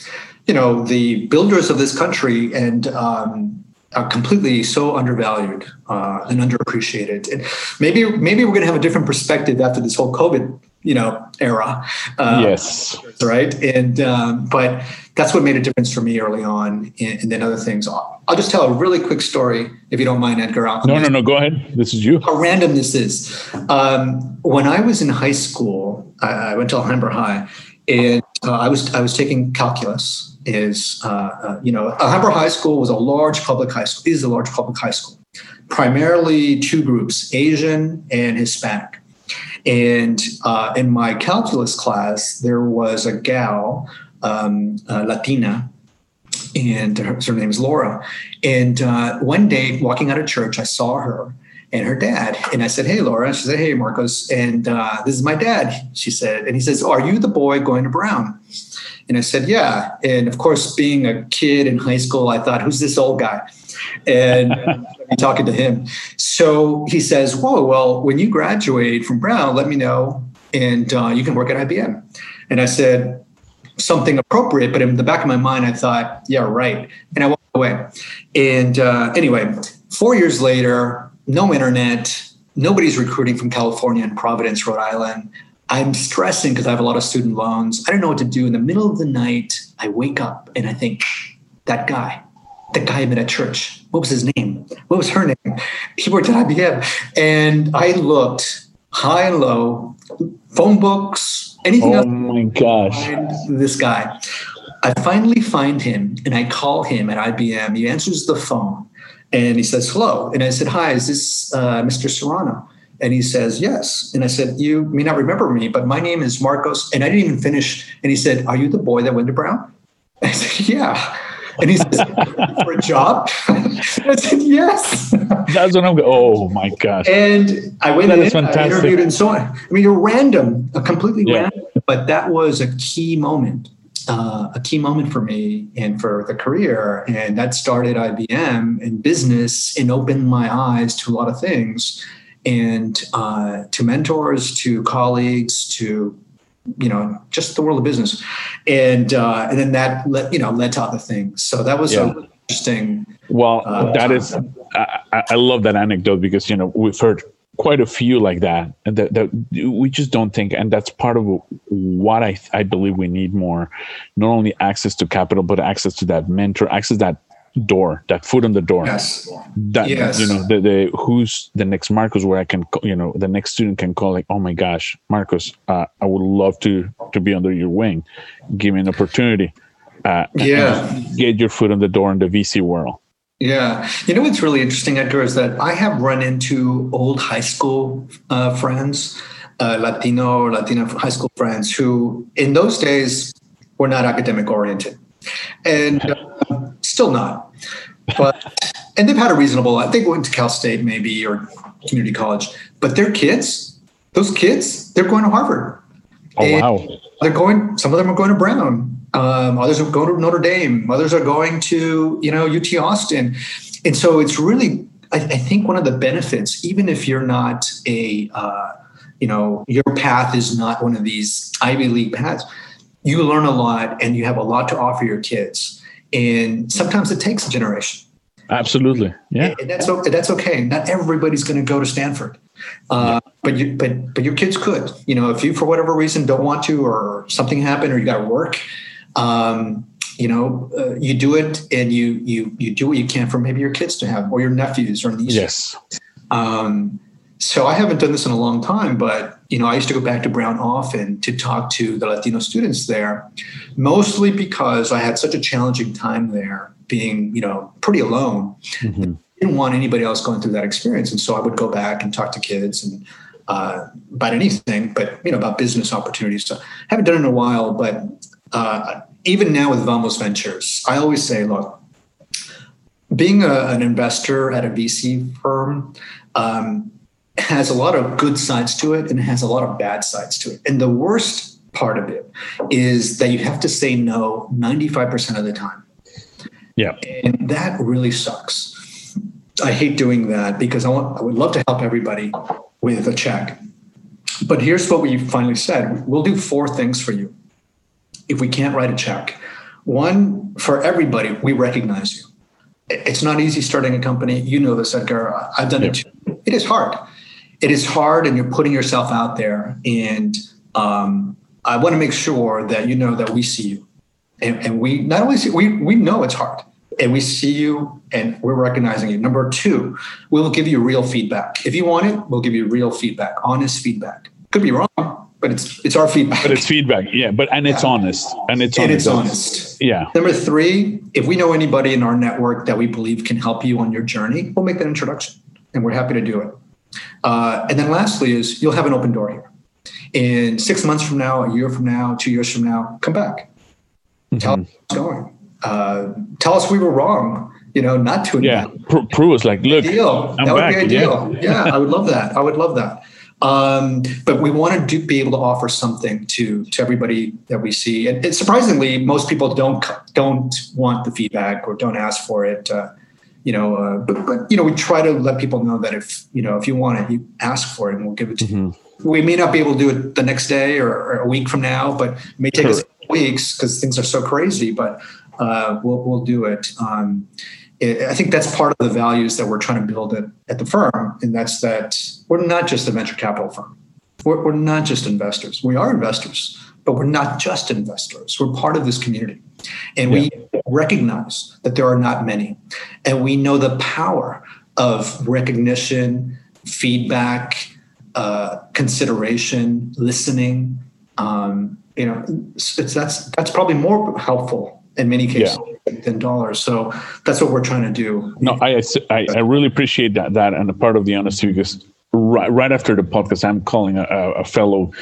you know, the builders of this country, and um, are completely so undervalued uh, and underappreciated. And maybe maybe we're going to have a different perspective after this whole COVID you know era. Uh, yes. Right. And um, but that's what made a difference for me early on, and, and, then other things. I'll just tell a really quick story, if you don't mind, Edgar. I'll no, no, no. Go ahead. This is you. How random this is. Um, when I was in high school, I, I went to Alhambra High, and uh, I was I was taking calculus is, uh, uh, you know, Alhambra High School was a large public high school, is a large public high school, primarily two groups, Asian and Hispanic. And uh, in my calculus class, there was a gal, um, Latina, and her, her name is Laura. And uh, one day, walking out of church, I saw her and her dad. And I said, Hey, Laura. She said, Hey, Marcos. And uh, this is my dad, she said. And he says, Are you the boy going to Brown? And I said, Yeah. And of course, being a kid in high school, I thought, Who's this old guy? And I'm talking to him. So he says, Whoa, well, when you graduate from Brown, let me know and uh, you can work at IBM. And I said, Something appropriate, but in the back of my mind, I thought, Yeah, right. And I walked away. And uh, anyway, four years later, no internet, nobody's recruiting from California and Providence, Rhode Island. I'm stressing because I have a lot of student loans. I don't know what to do. In the middle of the night, I wake up and I think, that guy, that guy I met at church, what was his name? What was her name? He worked at IBM. And I looked high and low, phone books, anything oh else. Oh my gosh. This guy. I finally find him and I call him at IBM. He answers the phone and he says, hello. And I said, hi, is this uh, Mr. Serrano? And he says, Yes. And I said, You may not remember me, but my name is Marcos. And I didn't even finish. And he said, Are you the boy that went to Brown? I said, Yeah. And he says, For a job? I said, Yes. That's what I'm going, Oh my gosh. And I went that in, I interviewed and so on. I mean, you're random, a completely yeah. random. But that was a key moment. Uh, a key moment for me and for the career. And that started IBM and business and opened my eyes to a lot of things and uh, to mentors, to colleagues, to you know just the world of business, and uh, and then that led, you know led to other things. So that was yeah. interesting. Well, uh, that is I, I, love that anecdote because you know we've heard quite a few like that and that, that we just don't think and that's part of what I, I believe we need more not only access to capital but access to that mentor access that door, that foot on the door. Yes. That yes. you know, the, the who's the next Marcos where I can you know the next student can call like, oh my gosh, Marcos, uh, I would love to to be under your wing. Give me an opportunity. Uh, yeah. Get your foot on the door in the VC world. Yeah. You know what's really interesting, Edgar, is that I have run into old high school uh, friends, uh, Latino or Latina high school friends who in those days were not academic oriented. And uh, still not. But and they've had a reasonable. Think went to Cal State maybe or community college, but their kids, those kids, they're going to Harvard. Oh and wow! They're going. Some of them are going to Brown. Um, others are going to Notre Dame. Others are going to you know UT Austin, and so it's really. I, I think one of the benefits, even if you're not a, uh, you know, your path is not one of these Ivy League paths, you learn a lot and you have a lot to offer your kids and sometimes it takes a generation. Absolutely, yeah. And that's that's okay. Not everybody's going to go to Stanford, uh, yeah. but you but but your kids could. You know, if you for whatever reason don't want to, or something happened, or you got to work. Um, you know, uh, you do it, and you you you do what you can for maybe your kids to have, or your nephews, or nieces. Yes. Um, so I haven't done this in a long time, but you know, I used to go back to Brown often to talk to the Latino students there, mostly because I had such a challenging time there, being you know pretty alone. Mm-hmm. Didn't want anybody else going through that experience, and so I would go back and talk to kids and uh, about anything, but you know about business opportunities. So I haven't done it in a while, but uh, even now with Vamos Ventures, I always say, look, being a, an investor at a VC firm. Um, has a lot of good sides to it and it has a lot of bad sides to it. And the worst part of it is that you have to say no 95% of the time. Yeah. And that really sucks. I hate doing that because I want I would love to help everybody with a check. But here's what we finally said. We'll do four things for you. If we can't write a check. One, for everybody, we recognize you. It's not easy starting a company. You know this, Edgar. I've done it too. It is hard it is hard and you're putting yourself out there. And um, I want to make sure that you know that we see you. And, and we not only see, we, we know it's hard and we see you and we're recognizing you. Number two, we'll give you real feedback. If you want it, we'll give you real feedback, honest feedback. Could be wrong, but it's it's our feedback. But it's feedback, yeah. But and it's yeah. honest, and it's and honest. it's honest. Yeah. Number three, if we know anybody in our network that we believe can help you on your journey, we'll make that introduction, and we're happy to do it. Uh, and then lastly is you'll have an open door here. In six months from now, a year from now, two years from now, come back. Mm-hmm. Tell us what's going. Uh, tell us we were wrong. You know, not to yeah. Pr- prove us like, look, deal. I'm that would back. be ideal. Yeah. yeah, I would love that. I would love that. Um, but we want to do, be able to offer something to to everybody that we see. And, and, surprisingly, most people don't don't want the feedback or don't ask for it. Uh, you know, uh, but, but, you know, we try to let people know that if, you know, if you want it, you ask for it and we'll give it to mm-hmm. you. We may not be able to do it the next day or, or a week from now, but it may take sure. us weeks because things are so crazy, but uh, we'll, we'll do it. Um, it. I think that's part of the values that we're trying to build at, at the firm. And that's that we're not just a venture capital firm. We're, we're not just investors. We are investors, but we're not just investors. We're part of this community. And yeah. we recognize that there are not many. And we know the power of recognition, feedback, uh, consideration, listening. Um, you know, that's that's probably more helpful in many cases yeah. than dollars. So that's what we're trying to do. No, I, I, I really appreciate that that and a part of the honesty because right, right after the podcast, I'm calling a, a fellow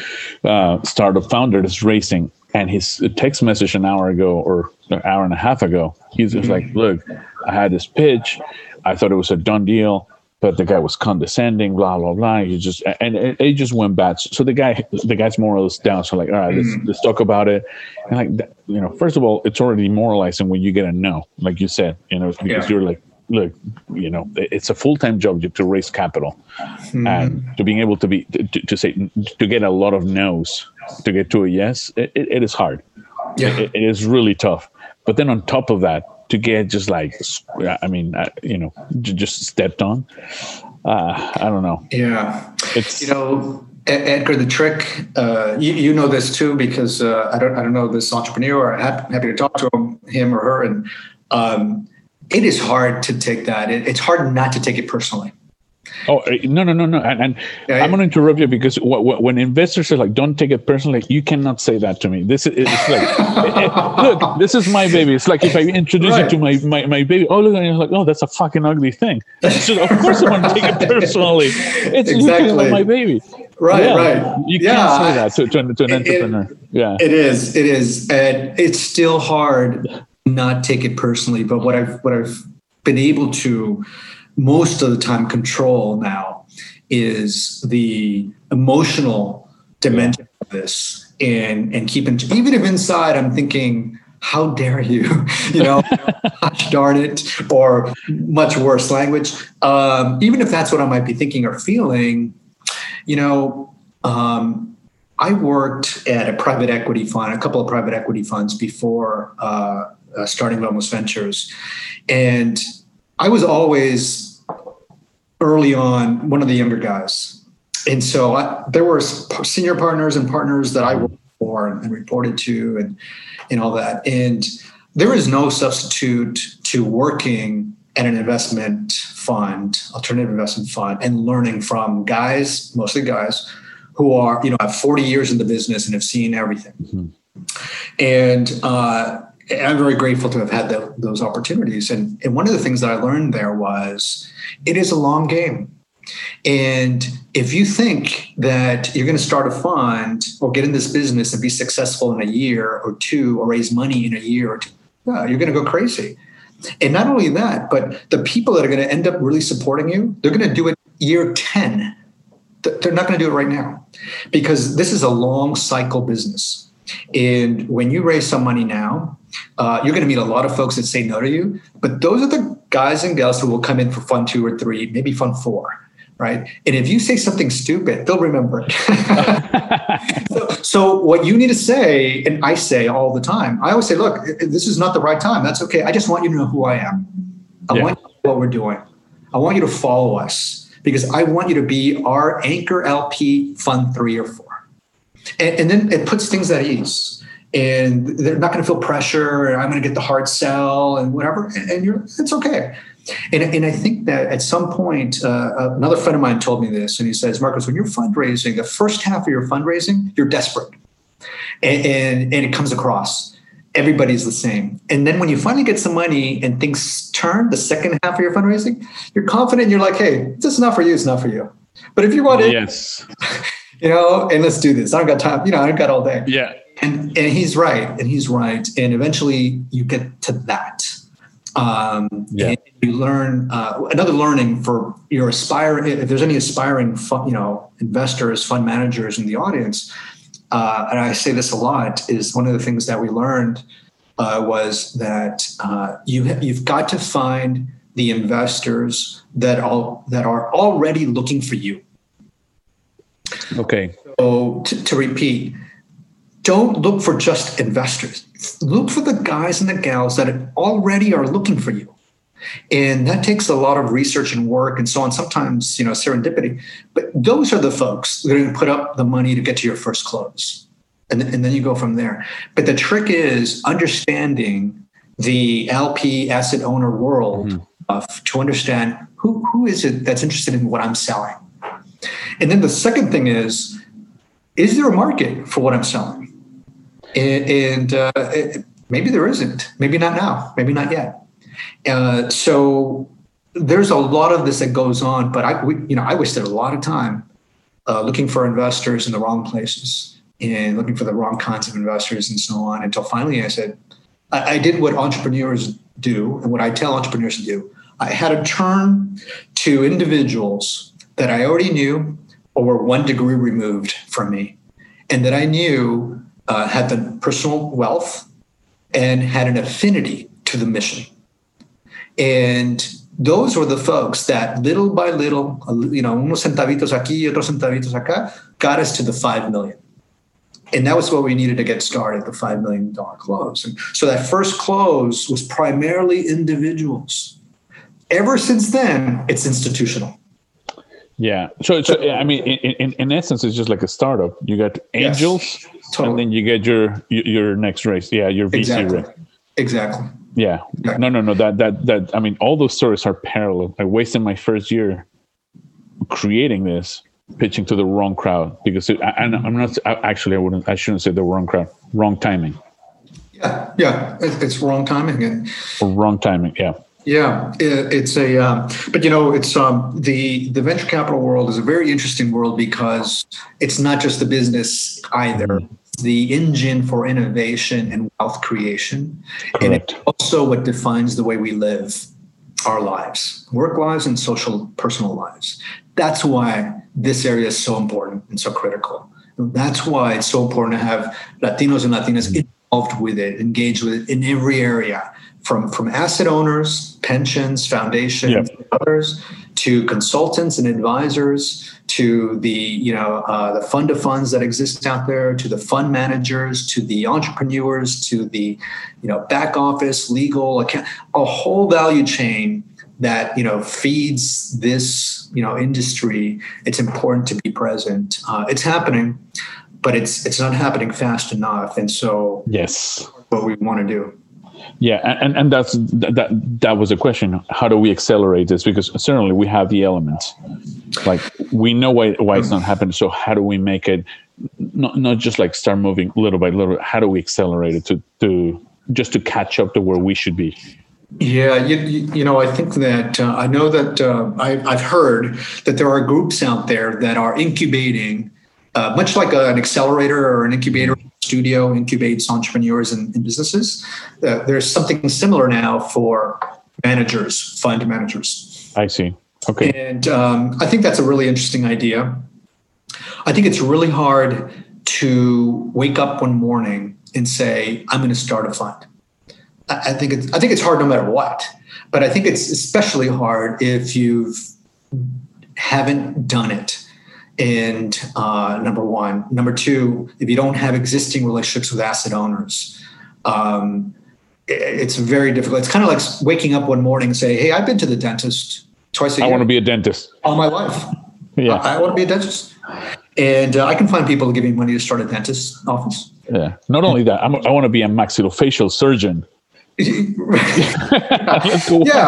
uh, startup founder that's racing, and his text message an hour ago or an hour and a half ago, he's just like, "Look, I had this pitch. I thought it was a done deal." But the guy was condescending, blah blah blah. He just and it, it just went bad. So the guy, the guy's more or down. So like, all right, let's mm. let's talk about it. And like, you know, first of all, it's already demoralizing when you get a no, like you said, you know, because yeah. you're like, look, you know, it's a full time job to raise capital, mm-hmm. and to being able to be to, to, say to get a lot of no's to get to a yes, it, it is hard. Yeah, it, it is really tough. But then on top of that, to get just like, I mean, uh, you know, just stepped on. Uh, I don't know. Yeah, it's you know. Edgar, the trick, uh, you, you, know this too because uh, I don't I don't know this entrepreneur. I'm happy to talk to him, him or her, and um, it is hard to take that. It, it's hard not to take it personally. Oh eh, no no no no! And, and yeah, I'm going to interrupt you because w- w- when investors are like, "Don't take it personally," you cannot say that to me. This is it's like, it, it, look, this is my baby. It's like if I introduce right. you to my, my my baby. Oh look, and you're like, "Oh, that's a fucking ugly thing." So of course I want to take it personally. It's exactly my baby. Right, yeah, right. You yeah, can't say that to, to, to an entrepreneur. yeah, it is. It is, and it's still hard not take it personally. But what I've what I've been able to most of the time control now is the emotional dimension of this and and keeping even if inside I'm thinking how dare you you know gosh darn it or much worse language um, even if that's what I might be thinking or feeling you know um, I worked at a private equity fund a couple of private equity funds before uh, uh, starting Vamos Ventures. And I was always early on one of the younger guys. And so I, there were senior partners and partners that I worked for and, and reported to and, and all that. And there is no substitute to working at an investment fund, alternative investment fund, and learning from guys, mostly guys, who are you know have 40 years in the business and have seen everything. Mm-hmm. And uh, I'm very grateful to have had the, those opportunities. And, and one of the things that I learned there was it is a long game. And if you think that you're going to start a fund or get in this business and be successful in a year or two or raise money in a year or two, yeah, you're going to go crazy. And not only that, but the people that are going to end up really supporting you, they're going to do it year 10. They're not going to do it right now because this is a long cycle business. And when you raise some money now, uh, you're going to meet a lot of folks that say no to you. But those are the guys and gals who will come in for fund two or three, maybe fund four right? And if you say something stupid, they'll remember it. so, so, what you need to say, and I say all the time, I always say, look, this is not the right time. That's okay. I just want you to know who I am. I yeah. want you to know what we're doing. I want you to follow us because I want you to be our anchor LP fund three or four. And, and then it puts things at ease. And they're not going to feel pressure, and I'm going to get the hard sell and whatever. And, and you're, it's okay and, and I think that at some point, uh, another friend of mine told me this, and he says, Marcos, when you're fundraising, the first half of your fundraising, you're desperate. And, and, and it comes across. Everybody's the same. And then when you finally get some money and things turn, the second half of your fundraising, you're confident. And you're like, hey, this is not for you. It's not for you. But if you want it, yes, you know, and let's do this. I don't got time. You know, I don't got all day. Yeah. And and he's right. And he's right. And eventually you get to that um, yeah. you learn uh, another learning for your aspiring. If there's any aspiring, fund, you know, investors, fund managers in the audience, uh, and I say this a lot, is one of the things that we learned uh, was that uh, you ha- you've got to find the investors that all that are already looking for you. Okay. So to, to repeat, don't look for just investors. Look for the guys and the gals that already are looking for you. And that takes a lot of research and work and so on, sometimes, you know, serendipity. But those are the folks that are going to put up the money to get to your first close. And, and then you go from there. But the trick is understanding the LP asset owner world mm-hmm. of, to understand who, who is it that's interested in what I'm selling. And then the second thing is, is there a market for what I'm selling? and, uh, maybe there isn't. Maybe not now. Maybe not yet. Uh, so there's a lot of this that goes on. But I, we, you know, I wasted a lot of time uh, looking for investors in the wrong places and looking for the wrong kinds of investors and so on. Until finally, I said, I, I did what entrepreneurs do and what I tell entrepreneurs to do. I had to turn to individuals that I already knew or were one degree removed from me, and that I knew uh, had the personal wealth and had an affinity to the mission. And those were the folks that little by little, you know, unos centavitos aquí, otros centavitos acá, got us to the 5 million. And that was what we needed to get started, the $5 million close. And so that first close was primarily individuals. Ever since then, it's institutional. Yeah. So, so I mean, in, in, in essence, it's just like a startup. You got angels, yes, totally. and then you get your your next race. Yeah, your VC exactly. race. Exactly. Yeah. yeah. No, no, no. That that that. I mean, all those stories are parallel. I wasted my first year creating this, pitching to the wrong crowd because it, I, I'm not. I, actually, I wouldn't. I shouldn't say the wrong crowd. Wrong timing. Yeah. Yeah. It's wrong timing wrong timing. Yeah. Yeah, it's a, um, but you know, it's um, the the venture capital world is a very interesting world because it's not just the business either. Mm-hmm. The engine for innovation and wealth creation, Correct. and it's also what defines the way we live our lives, work lives, and social personal lives. That's why this area is so important and so critical. That's why it's so important to have Latinos and Latinas mm-hmm. involved with it, engaged with it in every area from from asset owners, pensions, foundations, yep. others, to consultants and advisors, to the you know uh, the fund of funds that exist out there, to the fund managers, to the entrepreneurs, to the you know back office, legal, account, a whole value chain that you know feeds this you know industry. It's important to be present. Uh, it's happening, but it's it's not happening fast enough, and so yes, what we want to do. Yeah, and, and that's that that was a question. How do we accelerate this? Because certainly we have the elements. Like we know why why it's not happening. So how do we make it not not just like start moving little by little? How do we accelerate it to to just to catch up to where we should be? Yeah, you, you know, I think that uh, I know that uh, I, I've heard that there are groups out there that are incubating, uh, much like a, an accelerator or an incubator studio incubates entrepreneurs and, and businesses. Uh, there's something similar now for managers, fund managers. I see. Okay. And um, I think that's a really interesting idea. I think it's really hard to wake up one morning and say, I'm going to start a fund. I think it's I think it's hard no matter what, but I think it's especially hard if you haven't done it. And uh, number one, number two, if you don't have existing relationships with asset owners, um, it's very difficult. It's kind of like waking up one morning and say, "Hey, I've been to the dentist twice a I year. I want to be a dentist all my life. Yeah. I, I want to be a dentist." And uh, I can find people to give me money to start a dentist office. Yeah. Not only that, I'm, I want to be a maxillofacial surgeon. yeah,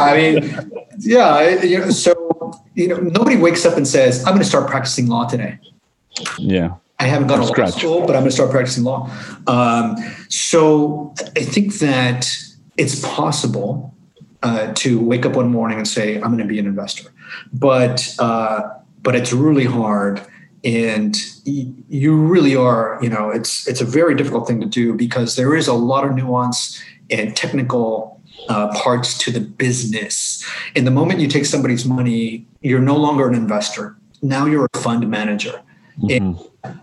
I mean, yeah. You know, so you know, nobody wakes up and says, "I'm going to start practicing law today." Yeah. I haven't gone to law school, but I'm going to start practicing law. Um, so I think that it's possible uh, to wake up one morning and say, "I'm going to be an investor," but uh, but it's really hard, and you really are. You know, it's it's a very difficult thing to do because there is a lot of nuance and technical uh, parts to the business. In the moment you take somebody's money, you're no longer an investor. Now you're a fund manager. And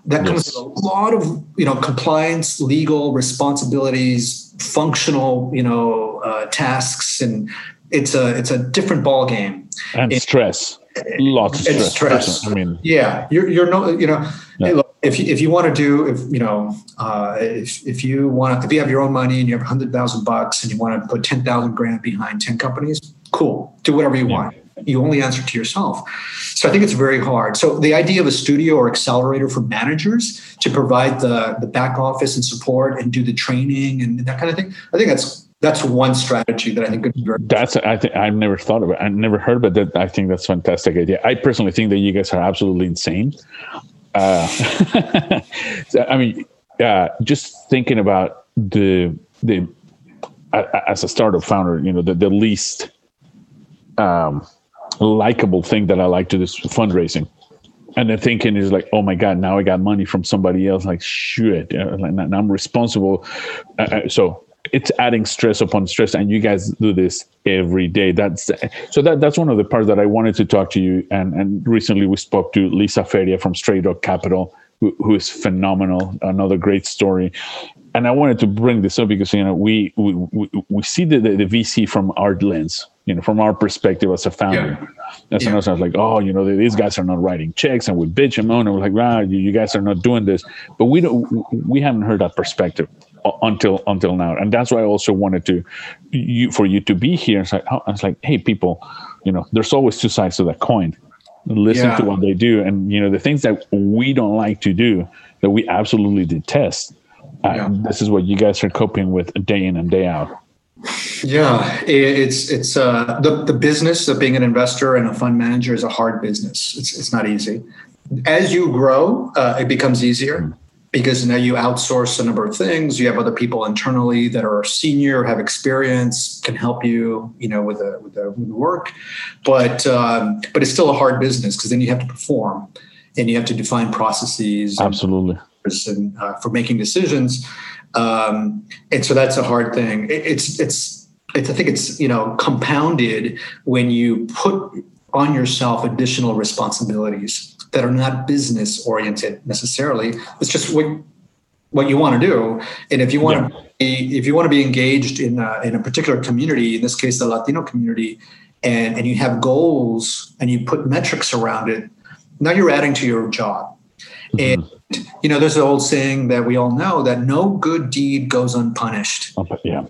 that comes Yes. with a lot of you know compliance, legal responsibilities, functional you know uh, tasks, and it's a it's a different ball game. And It- stress. Lots of stress. stress. I mean, Yeah, you're you're no you know. Yeah. Hey, look, if you, if you want to do if you know uh, if if you want to if you have your own money and you have a hundred thousand bucks and you want to put ten thousand grand behind ten companies, cool. Do whatever you Yeah. want. You only answer to yourself. So I think it's very hard. So the idea of a studio or accelerator for managers to provide the the back office and support and do the training and that kind of thing. I think that's that's one strategy that I think could be very that's I think I've never thought of it. I've never heard it. That I think that's a fantastic idea. I personally think that you guys are absolutely insane. Uh, I mean, uh, just thinking about the the a- as a startup founder, you know, the, the least um, likable thing that I like to do is fundraising. And the thinking is like, oh my God, now I got money from somebody else. Like, shit, uh, now I'm responsible. Uh, uh, so it's adding stress upon stress, and you guys do this every day. That's so that that's one of the parts that I wanted to talk to you. And and recently we spoke to Lisa Feria from Stray Dog Capital, who, who is phenomenal. Another great story. And I wanted to bring this up because you know we we we, we see the, the the VC from our lens, you know, from our perspective as a founder. That's Yeah. another. I was like, oh, you know, these guys are not writing checks, and we bitch them on, and we're like, wow, you, you guys are not doing this. But we don't. We haven't heard that perspective until until now, and that's why I also wanted to you for you to be here. It's like, I was like, hey, people, you know, there's always two sides to that coin. Listen Yeah. to what they do, and you know, the things that we don't like to do that we absolutely detest. Uh, Yeah. This is what you guys are coping with day in and day out. Yeah, it's it's uh, the the business of being an investor and a fund manager is a hard business. It's it's not easy. As you grow, uh, it becomes easier because now you outsource a number of things. You have other people internally that are senior, have experience, can help you, you know, with the with the, with the work. But um, but it's still a hard business because then you have to perform and you have to define processes. Absolutely. and uh, for making decisions. Um, and so that's a hard thing. It, it's it's it's I think it's you know compounded when you put on yourself additional responsibilities that are not business oriented necessarily. It's just what what you want to do, and if you want to be, if you want to be engaged in a, in a particular community, in this case the Latino community, and and you have goals and you put metrics around it, now you're adding to your job. Mm-hmm. And you know, there's an old saying that we all know that no good deed goes unpunished, yeah.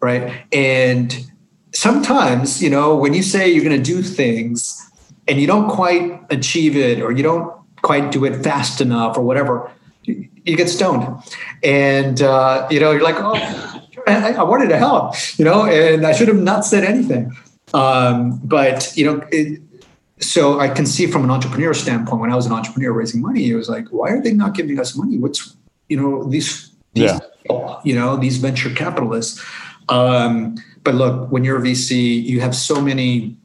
right? And sometimes, you know, when you say you're going to do things and you don't quite achieve it or you don't quite do it fast enough or whatever, you, you get stoned. And, uh, you know, you're like, oh, I, I wanted to help, you know, and I should have not said anything. Um, but you know, it, so I can see from an entrepreneur standpoint, when I was an entrepreneur raising money, it was like, why are they not giving us money? What's you know these, these Yeah. you know these venture capitalists. Um, but look, when you're a VC, you have so many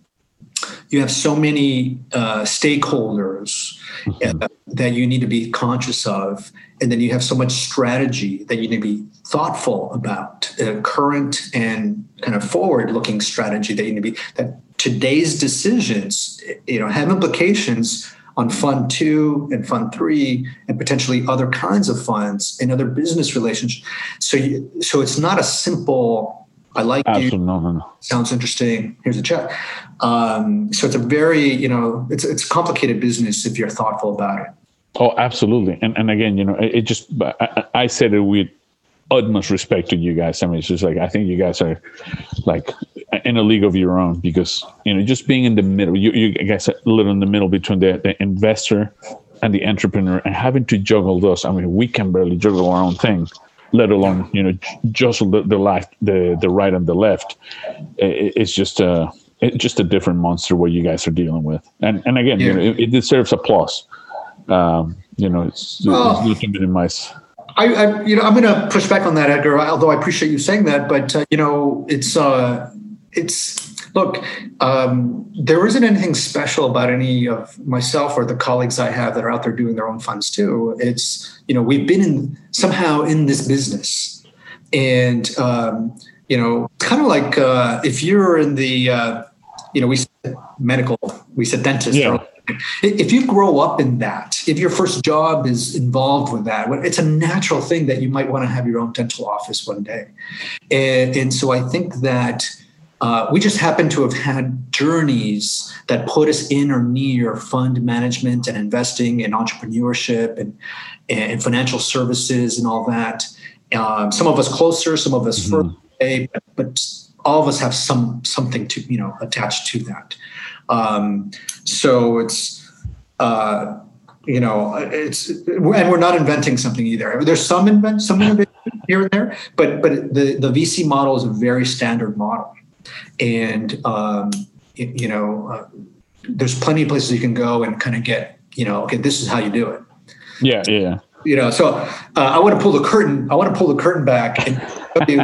you have so many uh, stakeholders uh, that you need to be conscious of and then you have so much strategy that you need to be thoughtful about uh, current and kind of forward looking strategy that you need to be that today's decisions you know have implications on fund two and fund three and potentially other kinds of funds and other business relationships. So you, so it's not a simple i like you No, no, no. sounds interesting. Here's a check. Um, so it's a very, you know, it's it's a complicated business if you're thoughtful about it. Oh, absolutely. And and again, you know, it, it just I, I- said it with utmost respect to you guys. I mean, it's just like I think you guys are like in a league of your own because you know just being in the middle. You you guys live in the middle between the, the investor and the entrepreneur and having to juggle those. I mean, we can barely juggle our own thing, let alone you know just the, the left, the the right and the left. It, it's just a it's just a different monster what you guys are dealing with. And and again, you know, it, it deserves applause. Um, you know, it's, Well- it's minimize. I, I you know, I'm going to push back on that, Edgar. Although I appreciate you saying that, but uh, you know, it's uh, it's look, um, there isn't anything special about any of myself or the colleagues I have that are out there doing their own funds too. It's you know, we've been in somehow in this business, and um, you know, kind of like uh, if you're in the uh, you know, we said medical, we said dentist. Yeah. or- if you grow up in that, if your first job is involved with that, it's a natural thing that you might want to have your own dental office one day. And, and so I think that uh, we just happen to have had journeys that put us in or near fund management and investing and entrepreneurship and, and financial services and all that. Um, some of us closer, some of us further away, but, but all of us have some something to you know attached to that. Um, so it's uh, you know it's and we're not inventing something either. There's some invent some innovation here and there, but but the the VC model is a very standard model, and um, y- you know uh, there's plenty of places you can go and kind of get you know okay this is how you do it Yeah, yeah, you know so uh, i want to pull the curtain i want to pull the curtain back and you,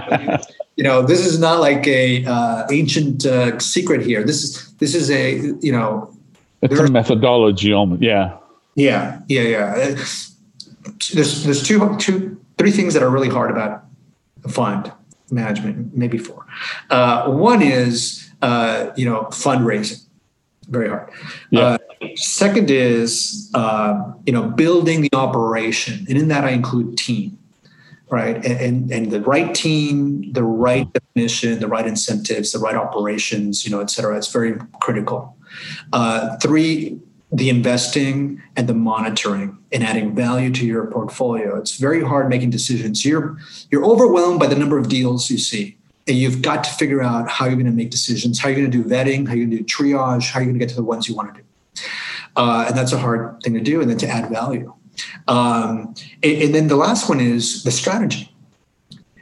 you know this is not like a uh, ancient uh, secret here this is this is a you know It's a methodology almost. Yeah. yeah yeah yeah there's there's two two three things that are really hard about a fund management maybe four. Uh, one is uh, you know fundraising very hard. Yeah. uh, second is uh, you know building the operation and in that i include team right? And, and and the right team the right definition the right incentives the right operations you know et cetera it's very critical. Uh, three the investing and the monitoring and adding value to your portfolio. It's very hard making decisions. You're you're overwhelmed by the number of deals you see and you've got to figure out how you're going to make decisions how you're going to do vetting how you're going to do triage how you're going to get to the ones you want to do. Uh, and that's a hard thing to do and then to add value. Um, and, and then the last one is the strategy.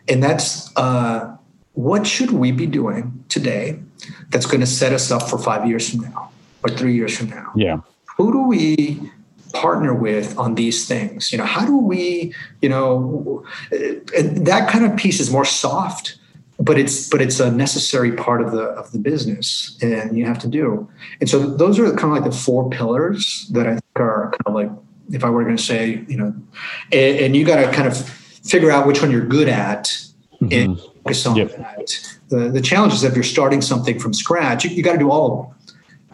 And that's uh, what should we be doing today that's going to set us up for five years from now or three years from now? Yeah. Who do we partner with on these things? You know how do we you know that kind of piece is more soft but it's but it's a necessary part of the of the business and you have to do. And so those are kind of like the four pillars that i think are kind of like if i were going to say you know and, and you got to kind of figure out which one you're good at and mm-hmm. focus on Yep. that. The the challenge is if you're starting something from scratch you, you got to do all of them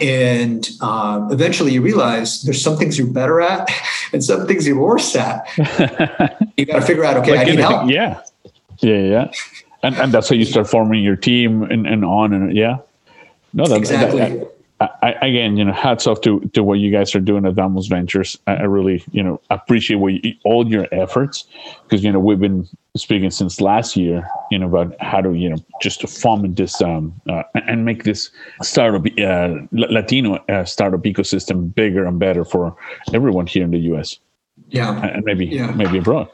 and um, eventually you realize there's some things you're better at and some things you're worse at. you got to figure out, okay, I need anything. help. Yeah. Yeah, yeah. And and that's how you start forming your team and, and on and yeah. No, that, Exactly. that- that- I, I, again, you know, hats off to, to what you guys are doing at Vamos Ventures. I, I really, you know, appreciate what you, all your efforts because you know we've been speaking since last year, you know, about how to you know just to foment this um uh, and make this startup uh, Latino uh, startup ecosystem bigger and better for everyone here in the U.S. Yeah. and maybe Yeah. maybe abroad.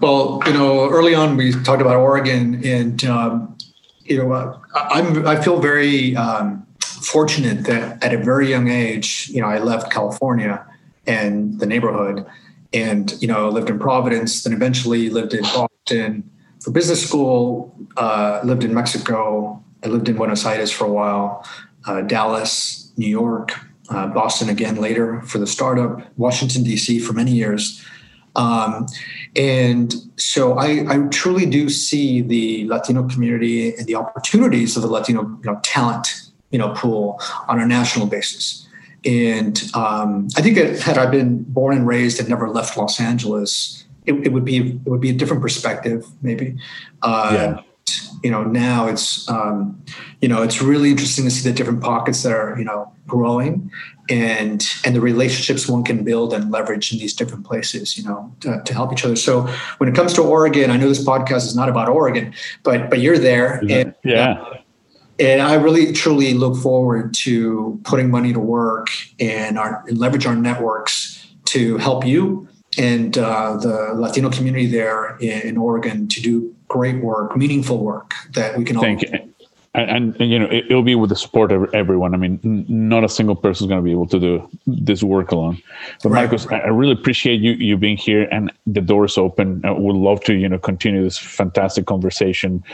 Well, you know, early on we talked about Oregon, and um, you know, uh, I'm I feel very um, fortunate that at a very young age, you know, I left California and the neighborhood, and you know, lived in Providence, then eventually lived in Boston for business school. Uh, lived in Mexico. I lived in Buenos Aires for a while, uh, Dallas, New York, uh, Boston again later for the startup, Washington D.C. for many years. Um, and so I, I, truly do see the Latino community and the opportunities of the Latino you know, talent you know, pool on a national basis. And um, I think that had I been born and raised and never left Los Angeles, it, it would be it would be a different perspective, maybe. Uh, yeah you know now it's um, you know it's really interesting to see the different pockets that are you know growing and and the relationships one can build and leverage in these different places you know to, to help each other so when it comes to oregon i know this podcast is not about oregon but but you're there and, yeah and I really truly look forward to putting money to work and, our, and leverage our networks to help you and uh, the Latino community there in, in, Oregon to do great work, meaningful work that we can Thank all. You. And, and, you know it, will be with the support of everyone. I mean, n- not a single person is going to be able to do this work alone. But right. Marcos, I, I really appreciate you you being here, and the doors open. I would love to you know continue this fantastic conversation.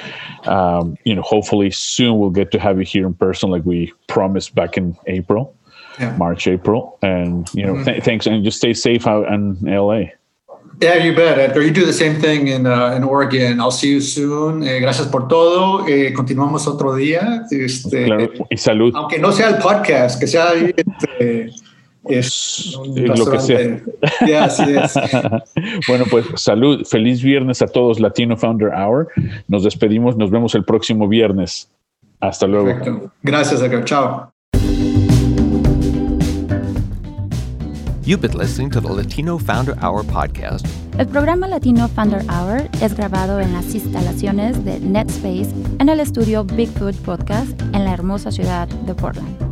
Um, you know, hopefully soon we'll get to have you here in person, like we promised back in April yeah. March, April, and you know, mm-hmm. th- thanks, and just stay safe out in LA. Yeah, you bet, Edgar. You do the same thing in, uh, in Oregon. I'll see you soon. Eh, gracias por todo. Eh, continuamos otro día. Este, claro. Y salud. Aunque no sea el podcast, que sea este, es lo que sea. Yeah, así es. bueno, pues salud. Feliz viernes a todos, Latino Founder Hour. Nos despedimos. Nos vemos el próximo viernes. Hasta luego. Perfecto. Gracias, Edgar. Chao. You've been listening to the Latino Founder Hour podcast. El programa Latino Founder Hour es grabado en las instalaciones de NedSpace en el estudio Bigfoot Podcast en la hermosa ciudad de Portland.